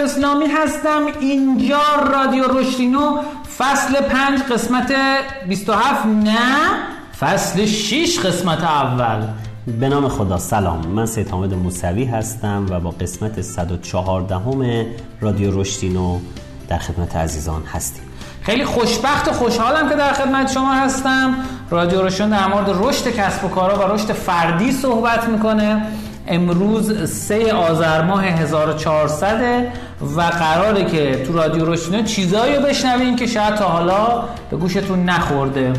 اسلامی هستم. اینجا رادیو رشدینو فصل پنج قسمت 27 نه فصل 6 قسمت اول. به نام خدا سلام. من سید حامد موسوی هستم و با قسمت 114 همه رادیو رشدینو در خدمت عزیزان هستیم. خیلی خوشبخت و خوشحالم که در خدمت شما هستم. رادیو روشن در مورد رشد کسب و کارها و رشد فردی صحبت می‌کنه. امروز سه آذر ماه 1400 و قراره که تو رادیو روشنه چیزایی رو بشنوین که شاید تا حالا به گوشتون نخورده.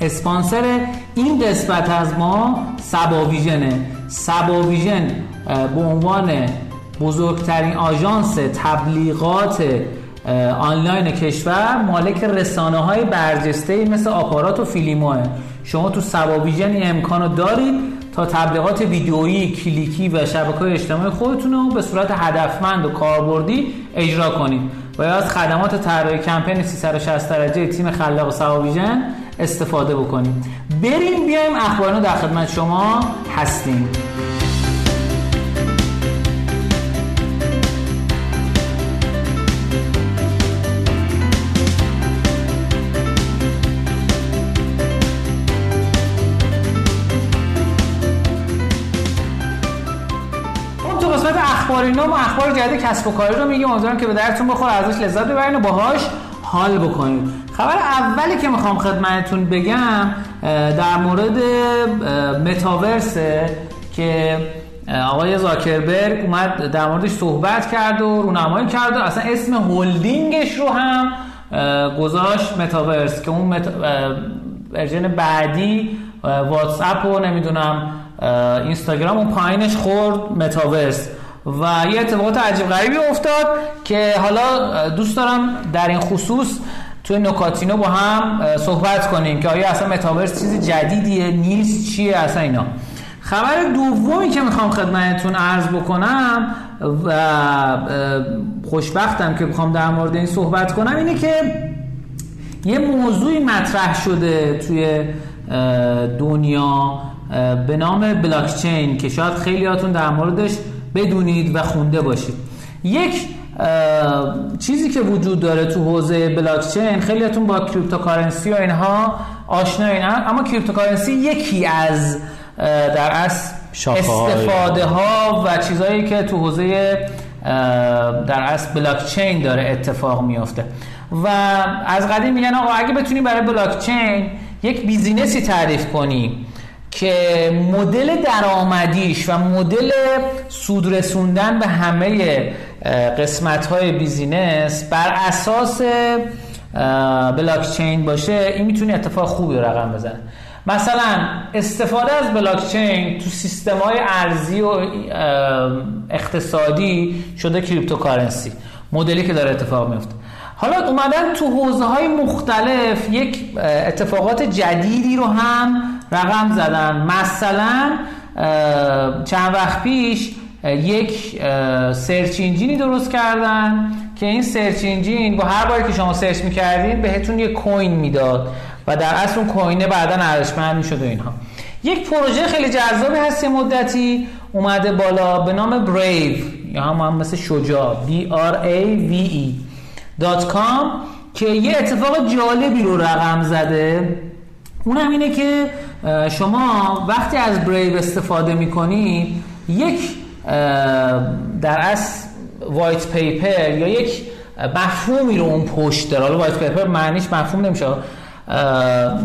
اسپانسر این قسمت از ما سبا ویژنه سبا ویژن به عنوان بزرگترین آژانس تبلیغات آنلاین کشور مالک رسانه های برجسته مثل آپارات و فیلیموه. شما تو سبا ویژن این امکانو دارید. تا تبلیغات ویدیویی کلیکی و شبکه اجتماعی خودتون رو به صورت هدفمند و کاربردی اجرا کنید. و از خدمات طراحی کمپین 360 درجه تیم خلاق سبا ویژن استفاده بکنید. بریم بیایم اخبارنا در خدمت شما هستیم. اخبار نام اخبار جدید کسب و کاری رو میگیم امیدوارم که به دردتون بخوره ازش لذت ببرین و باهاش حال بکنید خبر اولی که می‌خوام خدمتتون بگم در مورد متاورس که آقای زاکربرگ اومد در موردش صحبت کرد و رونمایی کرد و اصلا اسم هولدینگش رو هم گذاشت متاورس که اون. version بعدی واتساپ و نمی‌دونم اینستاگرام اون پایینش خورد متاورس. و یه اتفاقات عجیب غریبی افتاد که حالا دوست دارم در این خصوص توی نکاتینو با هم صحبت کنیم که آیا اصلا متاورس چیز جدیدیه نیست چیه اصلا اینا. خبر دومی که می‌خوام خدمتتون عرض بکنم و خوشبختم که می‌خوام در مورد این صحبت کنم اینه که یه موضوعی مطرح شده توی دنیا به نام بلاکچین که شاید خیلیاتون در موردش بدونید و خونده باشید. یک چیزی که وجود داره تو حوزه بلاکچین خیلیاتون با cryptocurrency و اینها آشنا اینا اما cryptocurrency یکی از در اصل استفاده ها و چیزهایی که تو حوزه در اصل بلاکچین داره اتفاق میافته. و از قدیم میگن آقا اگه بتونی برای بلاکچین یک business ی تعریف کنی که مدل درآمدیش و مدل سود رسوندن به همه قسمت های business بر اساس بلاکچین باشه این می‌تونه اتفاق خوبی رقم بزنه. مثلا استفاده از بلاکچین تو سیستم های ارزی و اقتصادی شده cryptocurrency مدلی که داره اتفاق میفته حالا اومدن تو حوزه های مختلف یک اتفاقات جدیدی رو هم رقم زدن. مثلا چند وقت پیش یک search engine ی درست کردن که این search engine با هر باری که شما search می‌کردین بهتون یک coin می‌داد و در اصل اون coin ه بعدا ارزشمند می‌شد و اینها. یک پروژه خیلی جذابی هست مدتی اومده بالا به نام Brave یا هم, هم مثل شجاع B R A V E .com که یه اتفاق جالبی رو رقم زده. اون هم اینه که شما وقتی از بریو استفاده می‌کنی یک در اصل وایت پیپر یا یک مفهومی رو اون پشت داره. حالا وایت پیپر معنیش مفهوم نمیشه.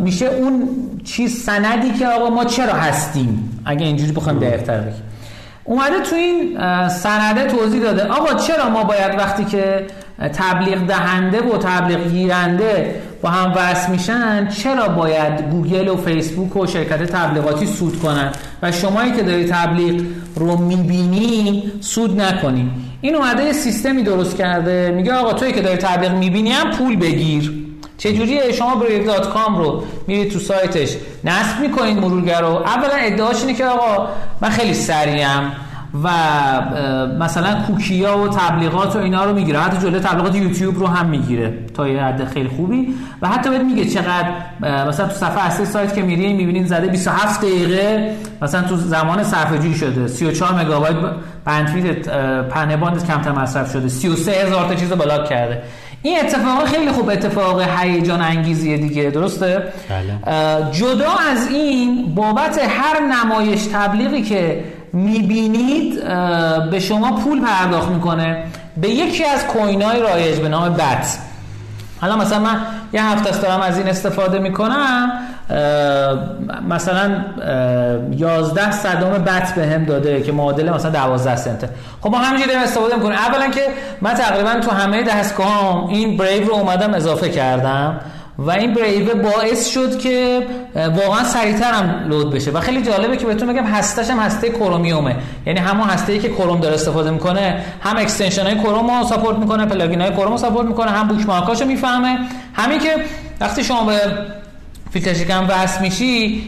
میشه اون چیز سندی که آقا ما چرا هستیم؟ اگه اینجوری بخوایم دقیق‌تر بگیم. اومده تو این سنده توضیح داده. آقا چرا ما باید وقتی که تبلیغ دهنده و تبلیغ گیرنده با هم وصل میشن چرا باید گوگل و فیسبوک و شرکت تبلیغاتی سود کنن؟ و شمایی که داری تبلیغ رو می‌بینی سود نکنی. این اومده یه سیستمی درست کرده میگه آقا توی که داری تبلیغ می‌بینی هم پول بگیر. چجوریه؟ شما Brave dot com رو میرید تو سایتش نصب می‌کنید مرورگر رو اولا ادعاش اینه که آقا من خیلی سریعم و مثلا کوکیا و تبلیغات و اینا رو می‌گیره. حتی جلوی تبلیغات یوتیوب رو هم می‌گیره تا یه حد خیلی خوبی. و حتی بهت میگه چقدر مثلا تو صفحه اصلی سایت که میری می‌بینین زده 27 دقیقه مثلا تو زمان صرفه شده. 34 مگابایت بندویت پهنه کمتر مصرف شده. 33 هزار تا چیز بلاک کرده. این اتفاق خیلی خوب اتفاق هیجان انگیزیه دیگه. درسته؟ بله. جدا از این بابت هر نمایش تبلیغی که می‌بینید به شما پول پرداخت می‌کنه به یکی از کوین های رایج به نام بت. حالا مثلا من یه هفته است دارم از این استفاده می‌کنم مثلا 11 صدم بت به داده که معادل مثلا 12 سنته خب ما همینجوری داریم استفاده می‌کنیم. اولا که من تقریبا تو همه دستگاهام این بریو رو اومدم اضافه کردم. و این Brave ه باعث شد که واقعا سریعتر هم load بشه. و خیلی جالبه که بهتون بگم هستش هم هسته Chromium ه. یعنی همون هسته ای که کروم داره استفاده می‌کنه هم extension های کروم رو support می‌کنه plugin های کروم رو support می‌کنه هم bookmark اش رو می‌فهمه. همین که وقتی شما به فیلتر شکن وصل میشی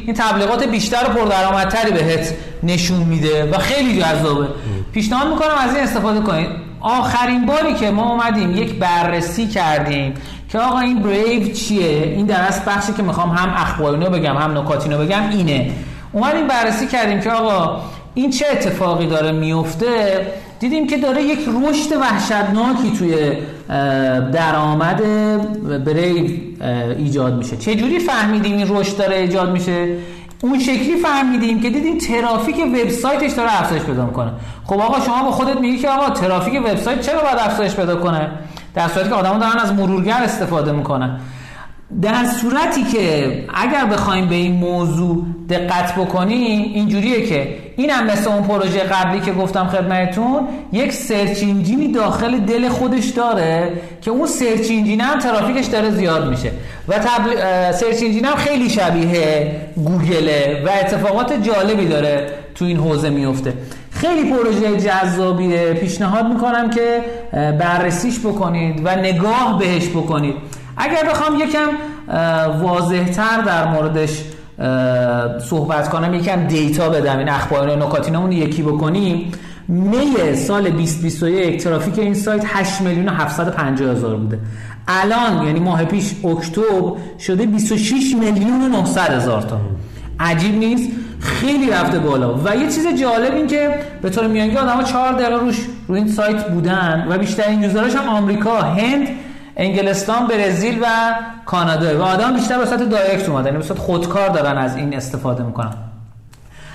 این تبلیغات بیشتر و پردرآمدتری بهت نشون میده و خیلی جذابه. پیشنهاد می‌کنم از این استفاده کنید. آخرین باری که ما اومدیم یک بررسی کردیم. که آقا این بریو چیه؟ این درست بخشی که می‌خوام هم اخبارینو بگم هم نکاتینو بگم اینه. اومدیم بررسی کردیم که آقا این چه اتفاقی داره میفته؟ دیدیم که داره یک رشد وحشتناکی توی درآمد بریو ایجاد میشه. چه جوری فهمیدیم این رشد داره ایجاد میشه؟ اون شکلی فهمیدیم که دیدیم ترافیک وبسایتش داره افزایش پیدا می‌کنه. خب آقا شما با خودت میگی که آقا ترافیک وبسایت چرا باید افزایش پیدا کنه؟ در صورتی که آدما دارن از مرورگر استفاده می‌کنن. در صورتی که اگر بخوایم به این موضوع دقت بکنیم اینجوریه که این هم مثل اون پروژه قبلی که گفتم خدمتتون یک search engineی داخل دل خودش داره که اون search engine هم ترافیکش داره زیاد میشه. و تبل... search engine هم خیلی شبیه گوگله و اتفاقات جالبی داره تو این حوزه میفته خیلی پروژه جذابیه. پیشنهاد می‌کنم که بررسیش بکنید و نگاه بهش بکنید. اگر بخوام یکم واضحتر در موردش صحبت کنم یکم دیتا بدم این اخبار نکاتینمون یکی بکنیم. می سال 2021 ترافیک این سایت 8 میلیون 750 هزار بوده. الان یعنی ماه پیش اکتبر شده 26 میلیون و 900 هزار تا. عجیب نیست؟ خیلی رفته بالا. و یه چیز جالب این که به طور میانگین آدم ها 4 دقیقه روش روی این سایت بودن و بیشترین userاش هم آمریکا هند انگلستان برزیل و کانادا. و آدم بیشتر به صورت direct اومدن یعنی به صورت خودکار دارن از این استفاده می‌کنن.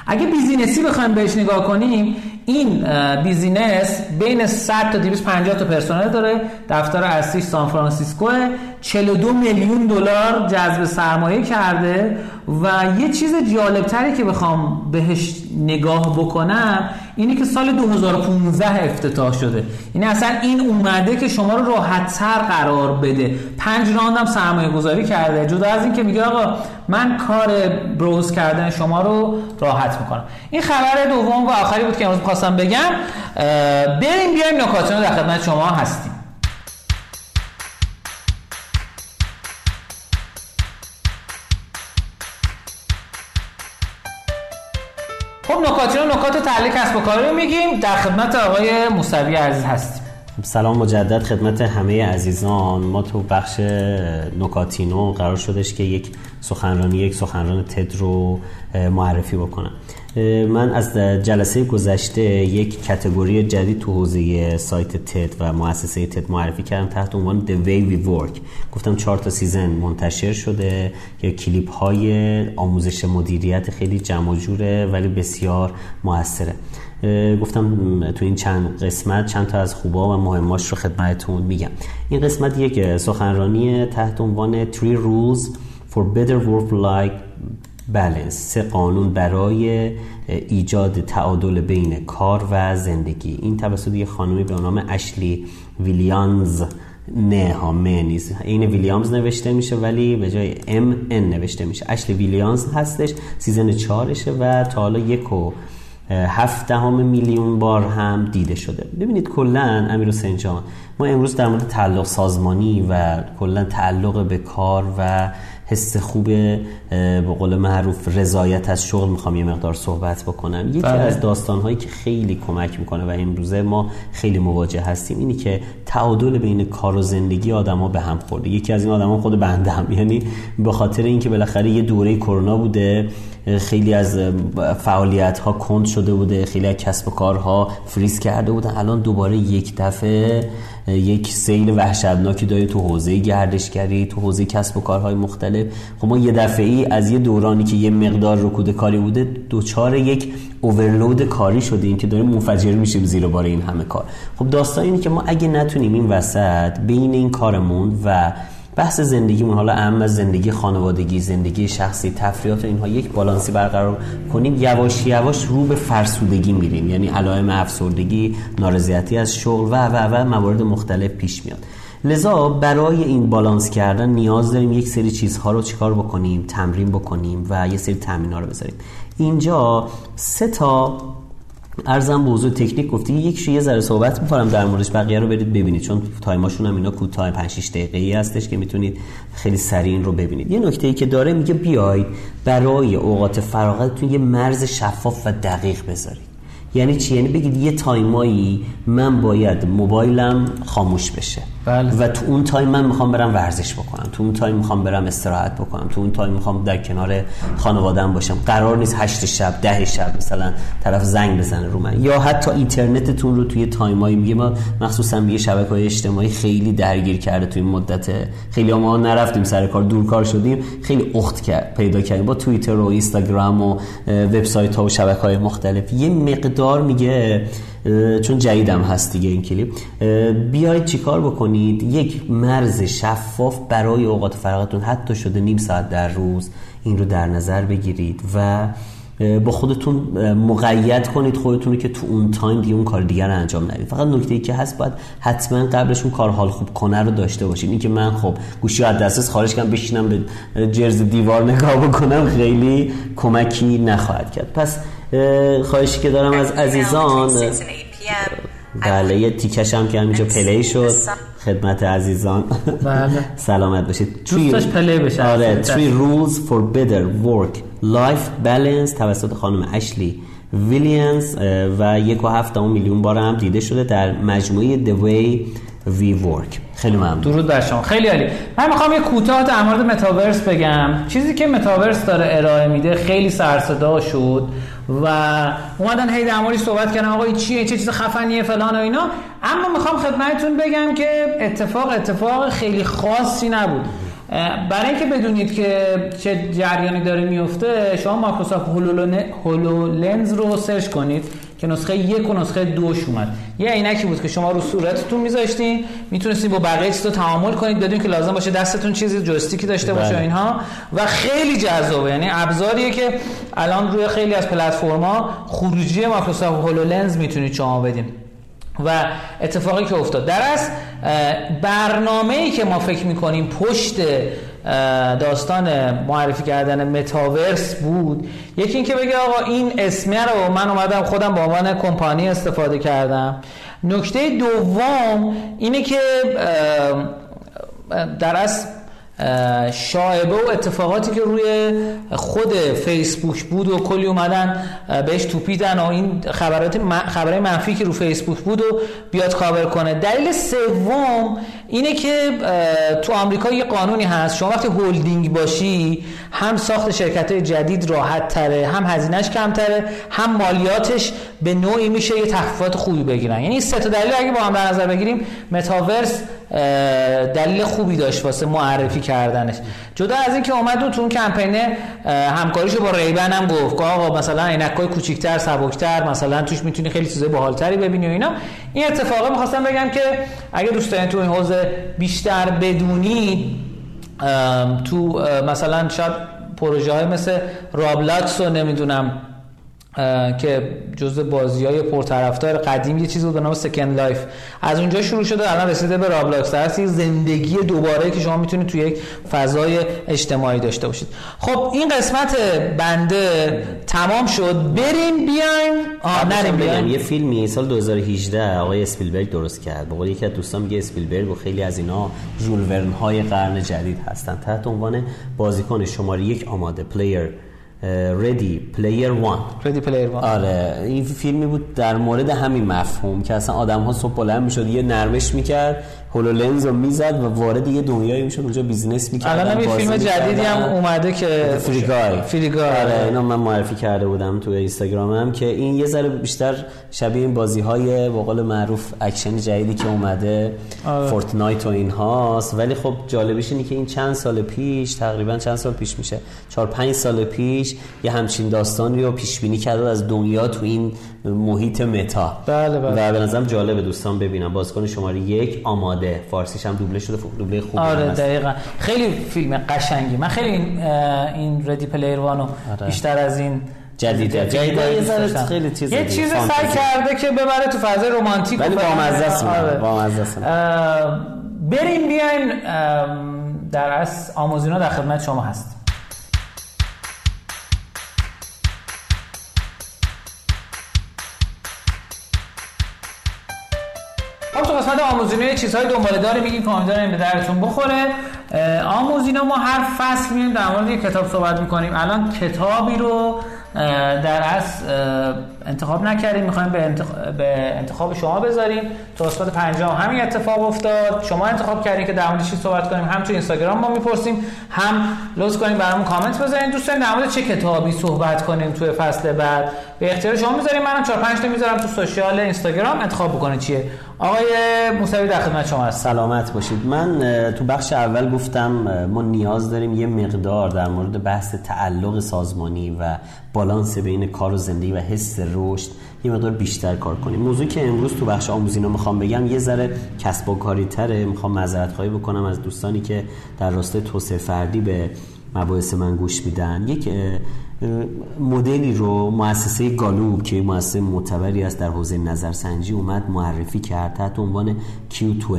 اگه businessی بخوایم بهش نگاه کنیم این business بین 100 تا 250 تا پرسنل داره. دفتر اصلی سان فرانسیسکو 42 میلیون دلار جذب سرمایه کرده و یه چیز جالبتری که بخوام بهش نگاه بکنم اینه که سال 2015 افتتاح شده. یعنی اصلا این اومده که شما رو راحت تر قرار بده. پنج راندم سرمایه گذاری کرده. جدا از این که میگه آقا من کار بروز کردن شما رو راحت می‌کنم. این خبر دوم و آخری بود که امروز خواستم بگم. بریم بیایم نکاتون در خدمت شما هستیم. خب نکاتی رو نکات تعلیق کسب و کار رو میگیم. در خدمت آقای موسوی عزیز هستیم. سلام مجدد خدمت همه عزیزان. ما تو بخش نکاتینو قرار شدش که یک سخنرانی یک سخنران تد رو معرفی بکنم. من از جلسه گذشته یک category جدید تو حوزه سایت تد و مؤسسه تد معرفی کردم تحت عنوان The Way We Work. گفتم چهار تا season منتشر شده که کلیپ های آموزش مدیریت خیلی جمع جوره ولی بسیار موثره. گفتم تو این چند قسمت چند تا از خوبا و مهماش رو خدمتتون میگم. این قسمت یک سخنرانی تحت عنوان Three Rules for Better Work Life Balance سه قانون برای ایجاد تعادل بین کار و زندگی. این توسط یه خانمی به نام اشلی ویلیامز نه ها نیست این ویلیامز نوشته میشه ولی به جای ام ان نوشته میشه. اشلی ویلیامز هستش season چهارشه و تا حالا یک و هفت دهم میلیون بار هم دیده شده. ببینید کلا امیر حسین ما امروز در مورد تعلق سازمانی و کلا تعلق به کار و حس خوب به قول معروف رضایت از شغل می‌خوام یه مقدار صحبت بکنم. یکی بله. از داستانهایی که خیلی کمک می‌کنه و این روزه ما خیلی مواجه هستیم اینی که تعادل بین کار و زندگی آدما به هم خورده. یکی از این آدما خود بنده هم. یعنی به خاطر اینکه بالاخره یه دوره کرونا بوده خیلی از فعالیت ها کند شده بوده خیلی از کسب و کارها فریز کرده بودن. الان دوباره یک دفعه یک سیل وحشتناکی داره تو حوزه گردشگری تو حوزه کسب و کارهای مختلف. خب ما یه دفعه ای از یه دورانی که یه مقدار رکود کاری بوده دوچار یک اوورلود کاری شدیم که داریم منفجر میشیم زیر بار این همه کار. خب داستان اینه که ما اگه نتونیم این وسط بین این کارمون و بحث زندگیمون حالا اهم از زندگی خانوادگی زندگی شخصی تفریحات اینها یک بالانسی برقرار کنیم یواش یواش رو به فرسودگی میریم. یعنی علائم افسردگی نارضایتی از شغل و و و موارد مختلف پیش میاد. لذا برای این بالانس کردن نیاز داریم یک سری چیزها رو چیکار بکنیم تمرین بکنیم و یه سری تمرین رو بذاریم. اینجا سه تا عرضم به تکنیک گفتی یک یه ذره صحبت می‌کنم در موردش بقیه رو برید ببینید چون timeاشون هم اینا کوتاه 5 6 دقیقه‌ای هستش که می‌تونید خیلی سریع این رو ببینید. یه نکته ای که داره میگه بیاید برای اوقات فراغتتون یه مرز شفاف و دقیق بذارید. یعنی چی؟ یعنی بگید یه timeایی من باید موبایلم خاموش بشه. بله. و تو اون time من می‌خوام برم ورزش بکنم. تو اون time می‌خوام برم استراحت بکنم. تو اون time می‌خوام در کنار خانوادم باشم. قرار نیست هشت شب ده شب مثلا طرف زنگ بزنه رو من. یا حتی اینترنتتون رو توی timeایی میگه ما مخصوصا میگه شبکه های اجتماعی خیلی درگیر کرده توی مدت. خیلی ما نرفتیم سر کار دورکار شدیم. خیلی اخت پیدا کردیم. با توییتر و اینستاگرام و وبسایت ها و شبکه های مختلف. یه مقدار میگه چون جدیدم هست دیگه این کلیپ. بیایید چیکار بکنید؟ یک مرز شفاف برای اوقات فراغتتون حتی شده نیم ساعت در روز این رو در نظر بگیرید و با خودتون مقید کنید خودتون رو که تو اون time دیگه اون کار دیگر رو انجام ندید. فقط نکته ای که هست باید حتما قبلش اون کار حال خوب کنه رو داشته باشید این که من خب گوشی از دسترس خارج کنم بشینم به جرز دیوار نگاه بکنم خیلی کمکی نخواهد کرد. پس خواهشی که دارم از عزیزان. بله یه تیکش هم که همینجا play شد. خدمت عزیزان. بله. سلامت باشید. دوستاش پلی بشه. آره three rules for better work life balance. توسط خانم اشلی ویلیامز و یک و هفت میلیون بار هم دیده شده در مجموعه The Way We Work. خیلی ممنون. درود بر شما. خیلی عالی. من می‌خوام یه کوتاه در مورد متاورس بگم. چیزی که متاورس داره ارائه میده خیلی سرصدا شد. و اومدن هی در صحبت کردن آقا چیه؟ چه چیز خفنیه فلان و اینا. اما می‌خوام خدمتتون بگم که اتفاق اتفاق خیلی خاصی نبود. برای اینکه بدونید که چه جریانی داره میفته شما مایکروسافت هولولنز رو search کنید. که نسخه یک و نسخه دوش اومد. یه عینکی بود که شما رو صورتتون میذاشتین می‌تونستید با بقیه چیزا تعامل کنید. بدون که لازم باشه دستتون چیزی joystickی داشته باشه بله. اینها. و خیلی جذابه. یعنی ابزاریه که الان روی خیلی از platformا خروجی مایکروسافت هولولنز می‌تونید شما بدیم و اتفاقی که افتاد. در از برنامه ای که ما فکر می‌کنیم پشت داستان معرفی کردن متاورس بود. یکی اینکه بگه آقا این اسمه رو من اومدم خودم به عنوان کمپانی استفاده کردم. نکته دوم اینه که در از شایبه و اتفاقاتی که روی خود فیسبوک بود و کلی اومدن بهش توپیدن و این خبرات خبرهای منفی که رو فیسبوک بود و بیاد کاور کنه. دلیل سوم اینه که تو آمریکا یه قانونی هست. شما وقتی هولدینگ باشی هم ساخت شرکت جدید راحت تره هم هزینهش کمتره هم مالیاتش به نوعی میشه یه تخفیفات خوبی بگیرن. یعنی سه تا دلیل. اگه با هم در نظر بگیریم متاورس دلیل خوبی داشت واسه معرفی کردنش. جدا از اینکه اومد و تو اون کمپین همکاریشو با ری‌بن هم گفت که آقا مثلا عینکای کوچیک‌تر سبکتر مثلا توش می‌تونی خیلی چیزای باحالتری ببینی و اینا. این اتفاقه می‌خواستم بگم که اگه دوست تو این حوزه بیشتر بدونید تو مثلا شاید پروژه های مثل رابلاکس رو نمی‌دونم که جزء بازی های پرطرفدار قدیم یه چیزی بود به نام سکند لایف از اونجا شروع شده الان رسیده به رابلاکس در زندگی دوباره که شما می‌تونید توی یک فضای اجتماعی داشته باشید. خب این قسمت بنده تمام شد. بریم بیایم. آه نریم بیایم. یه فیلمی سال 2018 آقای اسپیلبرگ درست کرد. به قول یکی از دوستان میگه اسپیلبرگ و خیلی از اینا ژول ورن های قرن جدید هستن. تحت عنوان بازیکن شماره یک آماده player. Ready Player One Ready Player One آره این فیلمی بود در مورد همین مفهوم که اصلا آدم ها صبح بلند می‌شد یه نرمش می‌کرد هولولنز رو می‌زد و وارد یه دنیایی می‌شد اونجا business می‌کرد الان یه فیلم جدیدی هم اومده که Free Guy Free Guy آره اینا من معرفی کرده بودم تو اینستاگرامم که این یه ذره بیشتر شبیه این بازی های به قول معروف اکشن جدیدی که اومده آره. فورتنایت و اینهاست. ولی خب جالبش اینه که این چند سال پیش تقریبا چند سال پیش میشه 4 5 سال پیش یه همچین داستانی رو پیش بینی کرده از دنیا تو این محیط متا. بله بله. و به نظرم جالب دوستان ببینم بازیکن شماره یک آماده فارسیش هم دوبله شده دوبله خوبی آره دقیقا. خیلی فیلم قشنگی. من خیلی این این ردی پلیر وانو آره. بیشتر از این جدیده جدیده یه ذره خیلی چیز یه چیز سعی کرده که ببره تو فضای رمانتیک ولی با مزه است آره. با بریم بیاین. در از آموزینا در خدمت شما هست قسمت آموزینه چیزهای دنباله. داره میگیم که امیدوارم به درتون بخوره. آموزینا ما هر فصل میایم در مورد کتاب صحبت می‌کنیم. الان کتابی رو در از انتخاب نکردیم می‌خوایم به, به انتخاب شما بذاریم. تو قسمت پنجم همین اتفاق افتاد. شما انتخاب کردین که در مورد چی صحبت کنیم؟ هم تو اینستاگرام ما می‌پرسیم هم لطف کنیم برامون کامنت بذارین. دوستان در مورد چه کتابی صحبت کنیم توی فصل بعد؟ به اختیار شما می‌ذاریم. منم 4 5 تا می‌ذارم تو سوشال اینستاگرام. انتخاب بکنید چیه. آقای موسوی در خدمت شما هست سلامت باشید. من تو بخش اول گفتم ما نیاز داریم یه مقدار در مورد بحث تعلق سازمانی و بالانس بین کار و زندگی و حس رشد یه مقدار بیشتر کار کنیم. موضوعی که امروز تو بخش آموزینا می‌خوام بگم یه ذره کسب و کاری تره. می‌خوام معذرت خواهی بکنم از دوستانی که در راستای توسعه فردی به مباحث من گوش میدن. یک مدلی رو مؤسسه گالوپ که مؤسسه معتبری است در حوزه نظرسنجی اومد معرفی کرد تحت عنوان Q12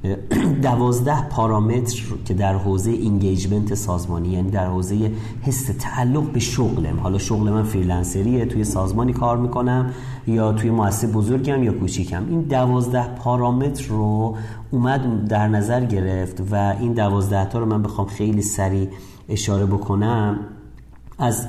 دوازده پارامتر که در حوزه engagement سازمانی یعنی در حوزه حس تعلق به شغلم حالا شغل من freelancerیه توی سازمانی کار می‌کنم یا توی مؤسسه بزرگم یا کوچیکم. این دوازده پارامتر رو اومد در نظر گرفت و این دوازده تا رو من بخوام خیلی سریع اشاره بکنم. از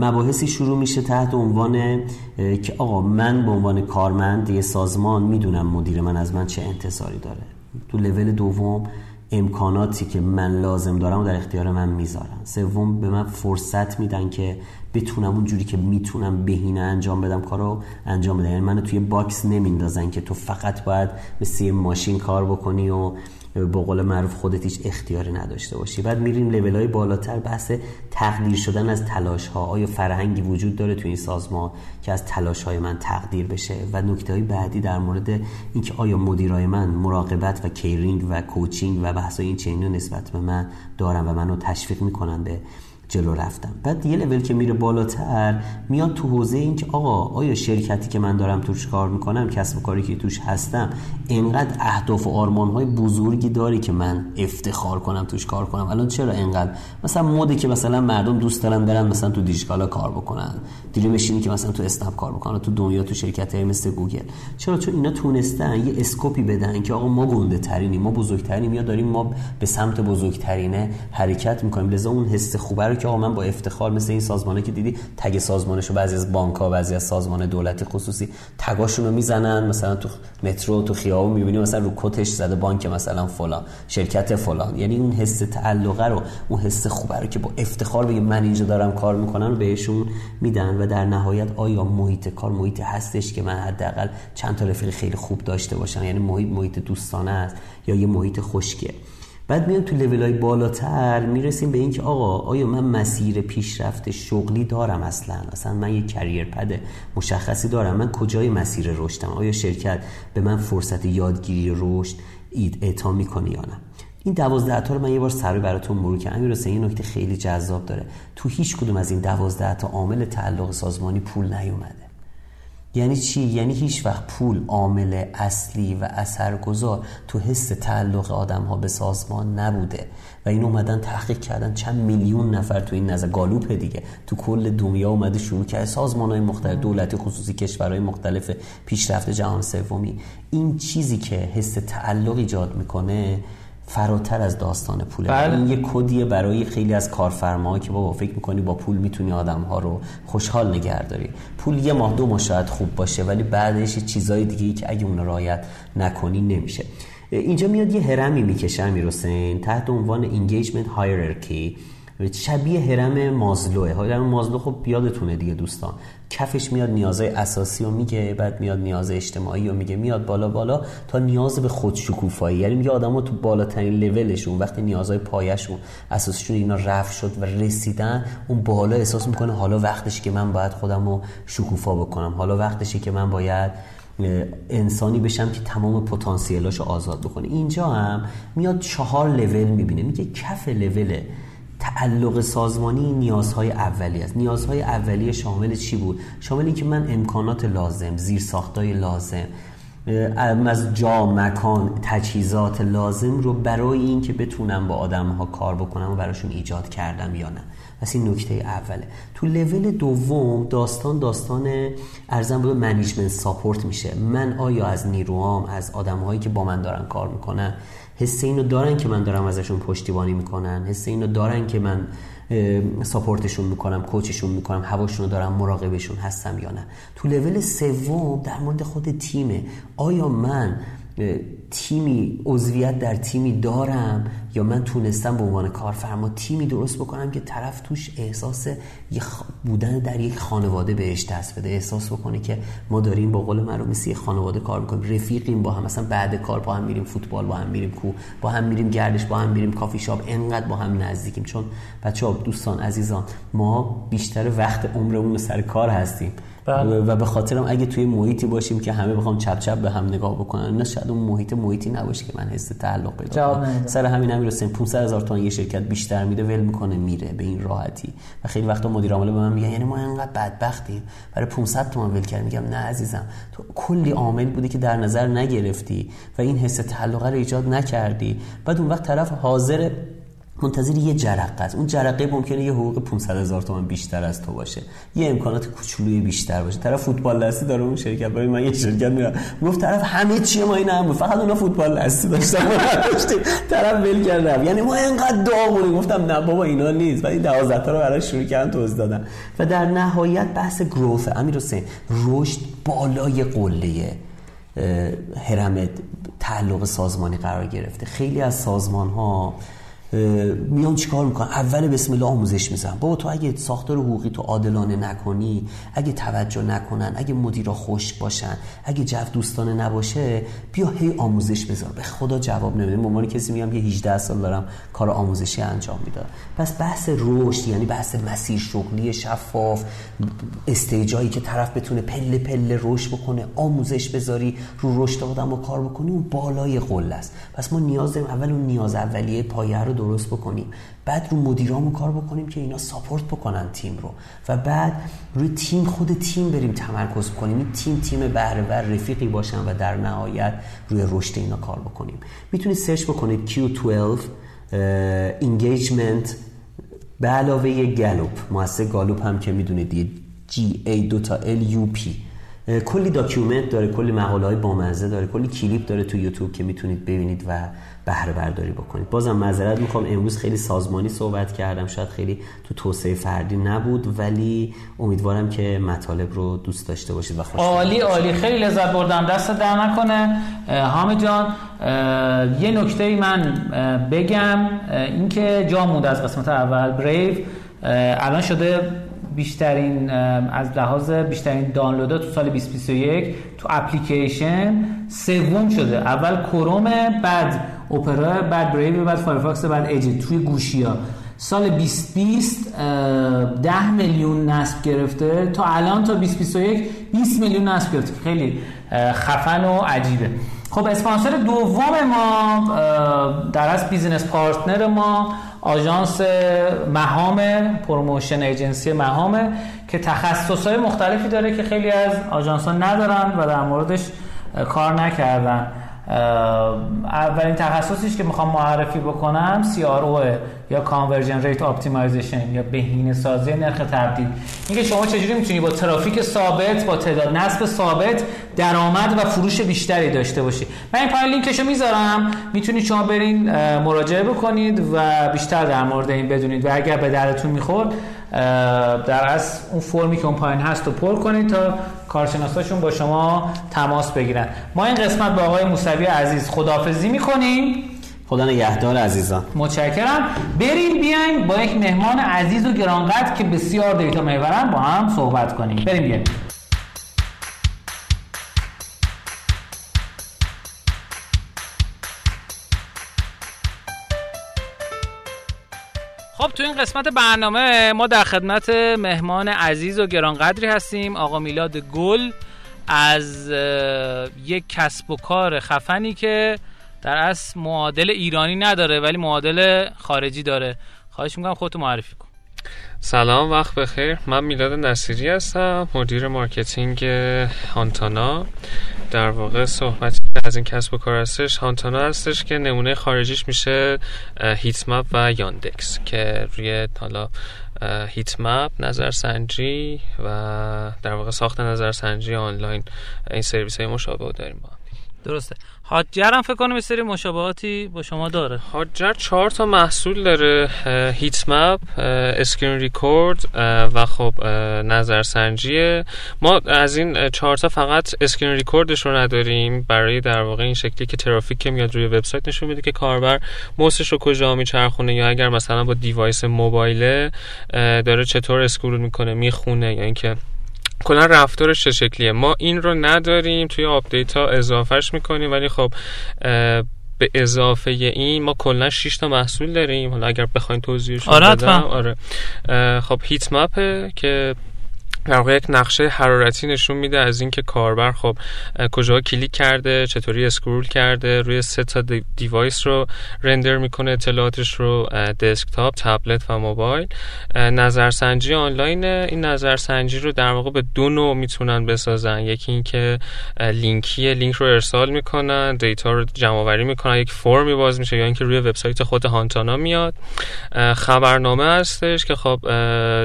مباحثی شروع میشه تحت عنوان که آقا من به عنوان کارمند یه سازمان می‌دونم مدیر من از من چه انتظاری داره. تو لول دوم امکاناتی که من لازم دارم و در اختیار من می‌ذارن. سوم به من فرصت میدن که بتونم اونجوری که می‌تونم بهینه انجام بدم کارو انجام بدم. یعنی منو توی box نمیندازن که تو فقط باید مثل ماشین کار بکنی و به قول معروف خودت هیچ اختیاری نداشته باشی. بعد میریم لول های بالاتر بحث تقدیر شدن از تلاش ها آیا فرهنگی وجود داره تو این سازمان که از تلاش های من تقدیر بشه؟ و نکته های بعدی در مورد اینکه آیا مدیرای من مراقبت و کیرینگ و کوچینگ و بحث این چینی نسبت به من دارن و منو تشویق می‌کنن به جلو رفتم. بعد یه لول که میره بالاتر میاد تو حوزه این که آقا آیا شرکتی که من دارم توش کار می‌کنم کسب کاری که توش هستم انقدر اهداف و آرمان های بزرگی داری که من افتخار کنم توش کار کنم؟ الان چرا انقدر مثلا مودی که مثلا مردم دوست دارن برن مثلا تو دیجیکالا کار بکنن. dream ش اینه که مثلا تو اسنپ کار بکنن تو دنیا تو شرکت های مثل گوگل. چرا؟ چون اینا تونستن یه scope ی بدن که آقا ما گنده ترینیم ما بزرگترینیم یا داریم ما به سمت بزرگترینه حرکت می‌کنیم. لذا اون حس خوبه که آقا من با افتخار مثل این سازمانه که دیدی tag سازمانشو بعضی از بانک ها بعضی از سازمان دولتی خصوصی تگاشون رو می‌زنن. مثلا تو مترو تو خیابون می‌بینی مثلا رو کتش زده بانک مثلا فلان شرکت فلان. یعنی اون حس تعلقه رو اون حس خوبه رو که با افتخار بگه من اینجا دارم کار می‌کنم بهشون میدن و در نهایت آیا محیط کار محیط هستش که من حداقل چند تا رفیق خیلی خوب داشته باشم؟ یعنی محیط محیط دوستانه است یا یه محیط خشکه؟ بعد میان تو لیول های بالاتر می‌رسیم به اینکه آقا آیا من مسیر پیشرفت شغلی دارم اصلا؟ اصلا من یه کریر پد مشخصی دارم. من کجای مسیر رشدم؟ آیا شرکت به من فرصت یادگیری رشد اعطا می‌کنه یا نه؟ این 12 تا رو من یه بار سری براتون مرور کنم امیر حسین یه نکته خیلی جذاب داره. تو هیچ کدوم از این 12 تا عامل تعلق سازمانی پول نیومده. یعنی چی؟ یعنی هیچ وقت پول عامل اصلی و اثرگذار تو حس تعلق آدم ها به سازمان نبوده. و این اومدن تحقیق کردن چند میلیون نفر تو این نظر گالوپ دیگه. تو کل دنیا اومده شروع کرد سازمان های مختلف دولتی خصوصی کشورهای مختلف پیشرفت جهان سومی. این چیزی که حس تعلق ایجاد می‌کنه فراتر از داستان پوله. بله. این یه کدیه برای خیلی از کارفرماها که بابا فکر می‌کنی با پول می‌تونی آدم ها رو خوشحال نگه داری پول یه ماه دو ماه شاید خوب باشه ولی بعدش چیزای دیگه که اگه اون رایت نکنی نمیشه. اینجا میاد یه هرمی می‌کشه امیر حسین تحت عنوان engagement hierarchy. شبیه هرم مازلوه هرم مازلو خب یادتونه دیگه دوستان. کفش میاد نیازهای اساسی رو میگه بعد میاد نیاز اجتماعی رو میگه. میاد بالا بالا تا نیاز به خود شکوفایی یعنی میگه آدما تو بالاترین لولشون وقتی نیازهای پایشون اساسشون اینا رفت شد و رسیدن اون بالا احساس می‌کنه حالا وقتشه که من باید خودم رو شکوفا بکنم. حالا وقتشه که من باید انسانی بشم که تمام پتانسیلاشو آزاد بکنه. اینجا هم میاد چهار لول می‌بینه. میگه کف لول تعلق سازمانی نیازهای اولیه است. نیازهای اولیه شامل چی بود؟ شامل اینکه من امکانات لازم زیر ساختای لازم از جا مکان تجهیزات لازم رو برای اینکه بتونم با آدم ها کار بکنم و براشون ایجاد کردم یا نه. پس این نکته اوله. تو لول دوم داستان داستان عرضم به management support میشه. من آیا از نیروام از آدم هایی که با من دارن کار می‌کنن حس اینو دارن که من دارم ازشون پشتیبانی می‌کنن حس اینو دارن که من ساپورتشون می‌کنم کوچشون می‌کنم هواشون رو دارم مراقبشون هستم یا نه. تو لول سوم در مورد خود تیمه. آیا من تیمی عضویت در تیمی دارم یا من تونستم به عنوان کارفرما تیمی درست بکنم که طرف توش احساس بودن در یک خانواده بهش دست بده احساس بکنه که ما داریم با قول من رو مثل خانواده کار می‌کنیم رفیقیم با هم مثلا بعد کار با هم میریم فوتبال با هم میریم کو با هم میریم گردش با هم میریم کافی شاپ انقدر با هم نزدیکیم. چون بچه ها دوستان عزیزان ما بیشتر وقت عمرمون سر کار هستیم. بله. و به خاطرم اگه توی محیطی باشیم که همه بخوام چپ چپ به هم نگاه بکنن نه شاید اون محیط محیطی نباشه که من حس تعلق پیدا کنم. سر همین همین رسیم 500 هزار تومان یه شرکت بیشتر میده ول می‌کنه میره به این راحتی. و خیلی وقتا مدیر عامل به من میگه یعنی ما انقدر بدبختیم. برای 500 تومان ول کرد میگم نه عزیزم. تو کلی عامل بودی که در نظر نگرفتی و این حس تعلق رو ایجاد نکردی. بعد اون وقت طرف حاضر منتظر یه جرقه است. اون جرقه ممکنه یه حقوق 500 هزار تومان بیشتر از تو باشه. یه امکانات کوچولوی بیشتر باشه. طرف فوتبال دستی داره اون شرکت. برای من یه شرکت میرم. گفت طرف همه چیه ما این هم فقط اونا فوتبال دستی داشتن. طرف ول کرد یعنی ما اینقدر داغونیم گفتم نه بابا اینا نیست. ولی 12 تا رو برای شروع کردن توضیح دادم و در نهایت بحث گروث امیر حسین رشد بالای قله هرم تعلق سازمانی قرار گرفته. خیلی از سازمان ها میان چیکار می‌کنن اول بسم الله آموزش میزن بابا تو اگه ساختار حقوقی تو عادلانه نکنی اگه توجه نکنن اگه مدیرا خوش باشن اگه جو دوستانه نباشه بیا هی آموزش بذار. به خدا جواب نمیده. مامان کسی میگم که 18 سال دارم کار آموزشی انجام میدم. پس بحث رشد یعنی بحث مسیر شغلی شفاف استیجایی که طرف بتونه پله پله رشد بکنه آموزش بذاری رو رشد آدم و کار بکنی اون بالای قله است. پس ما نیاز داریم. اول اون نیاز اولیه پایه رو درست بکنیم. بعد رو مدیرامون کار بکنیم که اینا ساپورت بکنن تیم رو. و بعد روی تیم خود تیم بریم تمرکز کنیم این تیم تیم بهره ور رفیقی باشن و در نهایت روی رشد اینا کار بکنیم. می‌تونید search بکنید Q12 engagement. به علاوه گالوپ مؤسسه گالوپ هم که می‌دونید دیگه G A دو تا P. کلی document داره کلی مقاله های بامزه داره کلی کلیپ داره تو یوتیوب که می‌تونید ببینید و بهره برداری بکنید. بازم معذرت می‌خوام امروز خیلی سازمانی صحبت کردم شاید خیلی تو توسعه فردی نبود ولی امیدوارم که مطالب رو دوست داشته باشید و خوش عالی عالی. خیلی لذت بردم. دستت درد نکنه. حامد جان یه نکته ای من بگم اینکه جا مونده از قسمت اول. Brave الان شده بیشترین از لحاظ بیشترین دانلودها تو سال 2021 تو اپلیکیشن. سوم شده. اول کروم بعد اپرا بعد Brave بعد فایرفاکس بعد ایج توی گوشی ها سال 2020 10 میلیون نصب گرفته. تا الان تا 2021 20 میلیون نصب گرفته. خیلی خفن و عجیبه. خب اسپانسر دوم ما در اصل business partner ما آژانس مهام promotion agency مهامه که تخصص های مختلفی داره که خیلی از آژانس ها ندارن و در موردش کار نکردن. اولین تخصصیش که می‌خوام معرفی بکنم CRO یا Conversion Rate Optimization یا بهینه سازی نرخ تبدیل. اینکه شما چجوری می‌تونی با ترافیک ثابت با تعداد نصب ثابت درآمد و فروش بیشتری داشته باشی. من این پایین لینکشو می‌ذارم. می‌تونید شما برین مراجعه بکنید و بیشتر در مورد این بدونید و اگر به درتون می‌خورد در از اون فرمی که اون پایین هست رو پر کنید تا کارشناساشون با شما تماس بگیرن. ما این قسمت با آقای موسوی عزیز خدافزی می‌کنیم. خدا نگهدار عزیزان. متشکرم. بریم بیایم با یک مهمان عزیز و گرانقدر که بسیار دیتا می‌برن با هم صحبت کنیم. بریم بیایم. خب تو این قسمت برنامه ما در خدمت مهمان عزیز و گرانقدری هستیم آقا میلاد گل از یک کسب و کار خفنی که در اصل معادل ایرانی نداره ولی معادل خارجی داره. خواهش می‌کنم خودتو معرفی کن. سلام وقت بخیر. من میلاد نصیری هستم مدیر marketing هانتانا در واقع صحبتی از این کسب و کار هستش. هانتانا هستش که نمونه خارجیش میشه heatmap و یاندکس که روی حالا heatmap نظرسنجی و در واقع ساخت نظرسنجی آنلاین این سرویس های مشابه داریم با درسته. Hotjar هم فکر کنم یه سری مشابهاتی با شما داره. Hotjar چهار تا محصول داره heat map screen record و خب نظرسنجیه. ما از این چهار تا فقط screen record ش رو نداریم. برای در واقع این شکلی که ترافیک که میاد روی وبسایت نشون میده که کاربر موسش رو کجا میچرخونه یا اگر مثلا با device موبایله داره چطور scroll می‌کنه می‌خونه یا اینکه کلا رفتارش چه شکلیه؟ ما این رو نداریم توی update ها اضافهش می‌کنیم ولی خب به اضافه این ما کلا 6 تا محصول داریم. حالا اگر بخواین توضیحش آره بدم. آره. خب heat map ه که در واقع یک نقشه حرارتی نشون میده از اینکه کاربر خب کجا کلیک کرده چطوری scroll کرده روی سه تا device رو render می‌کنه اطلاعاتش رو دسکتاپ تبلت و موبایل. نظرسنجی آنلاین این نظرسنجی رو در واقع به دو نوع می‌تونن بسازن. یکی اینکه لینکیه لینک رو ارسال می‌کنن data رو جمع آوری می‌کنن یک فرمی باز میشه یا اینکه روی وبسایت خود هانتانا میاد. خبرنامه هستش که خب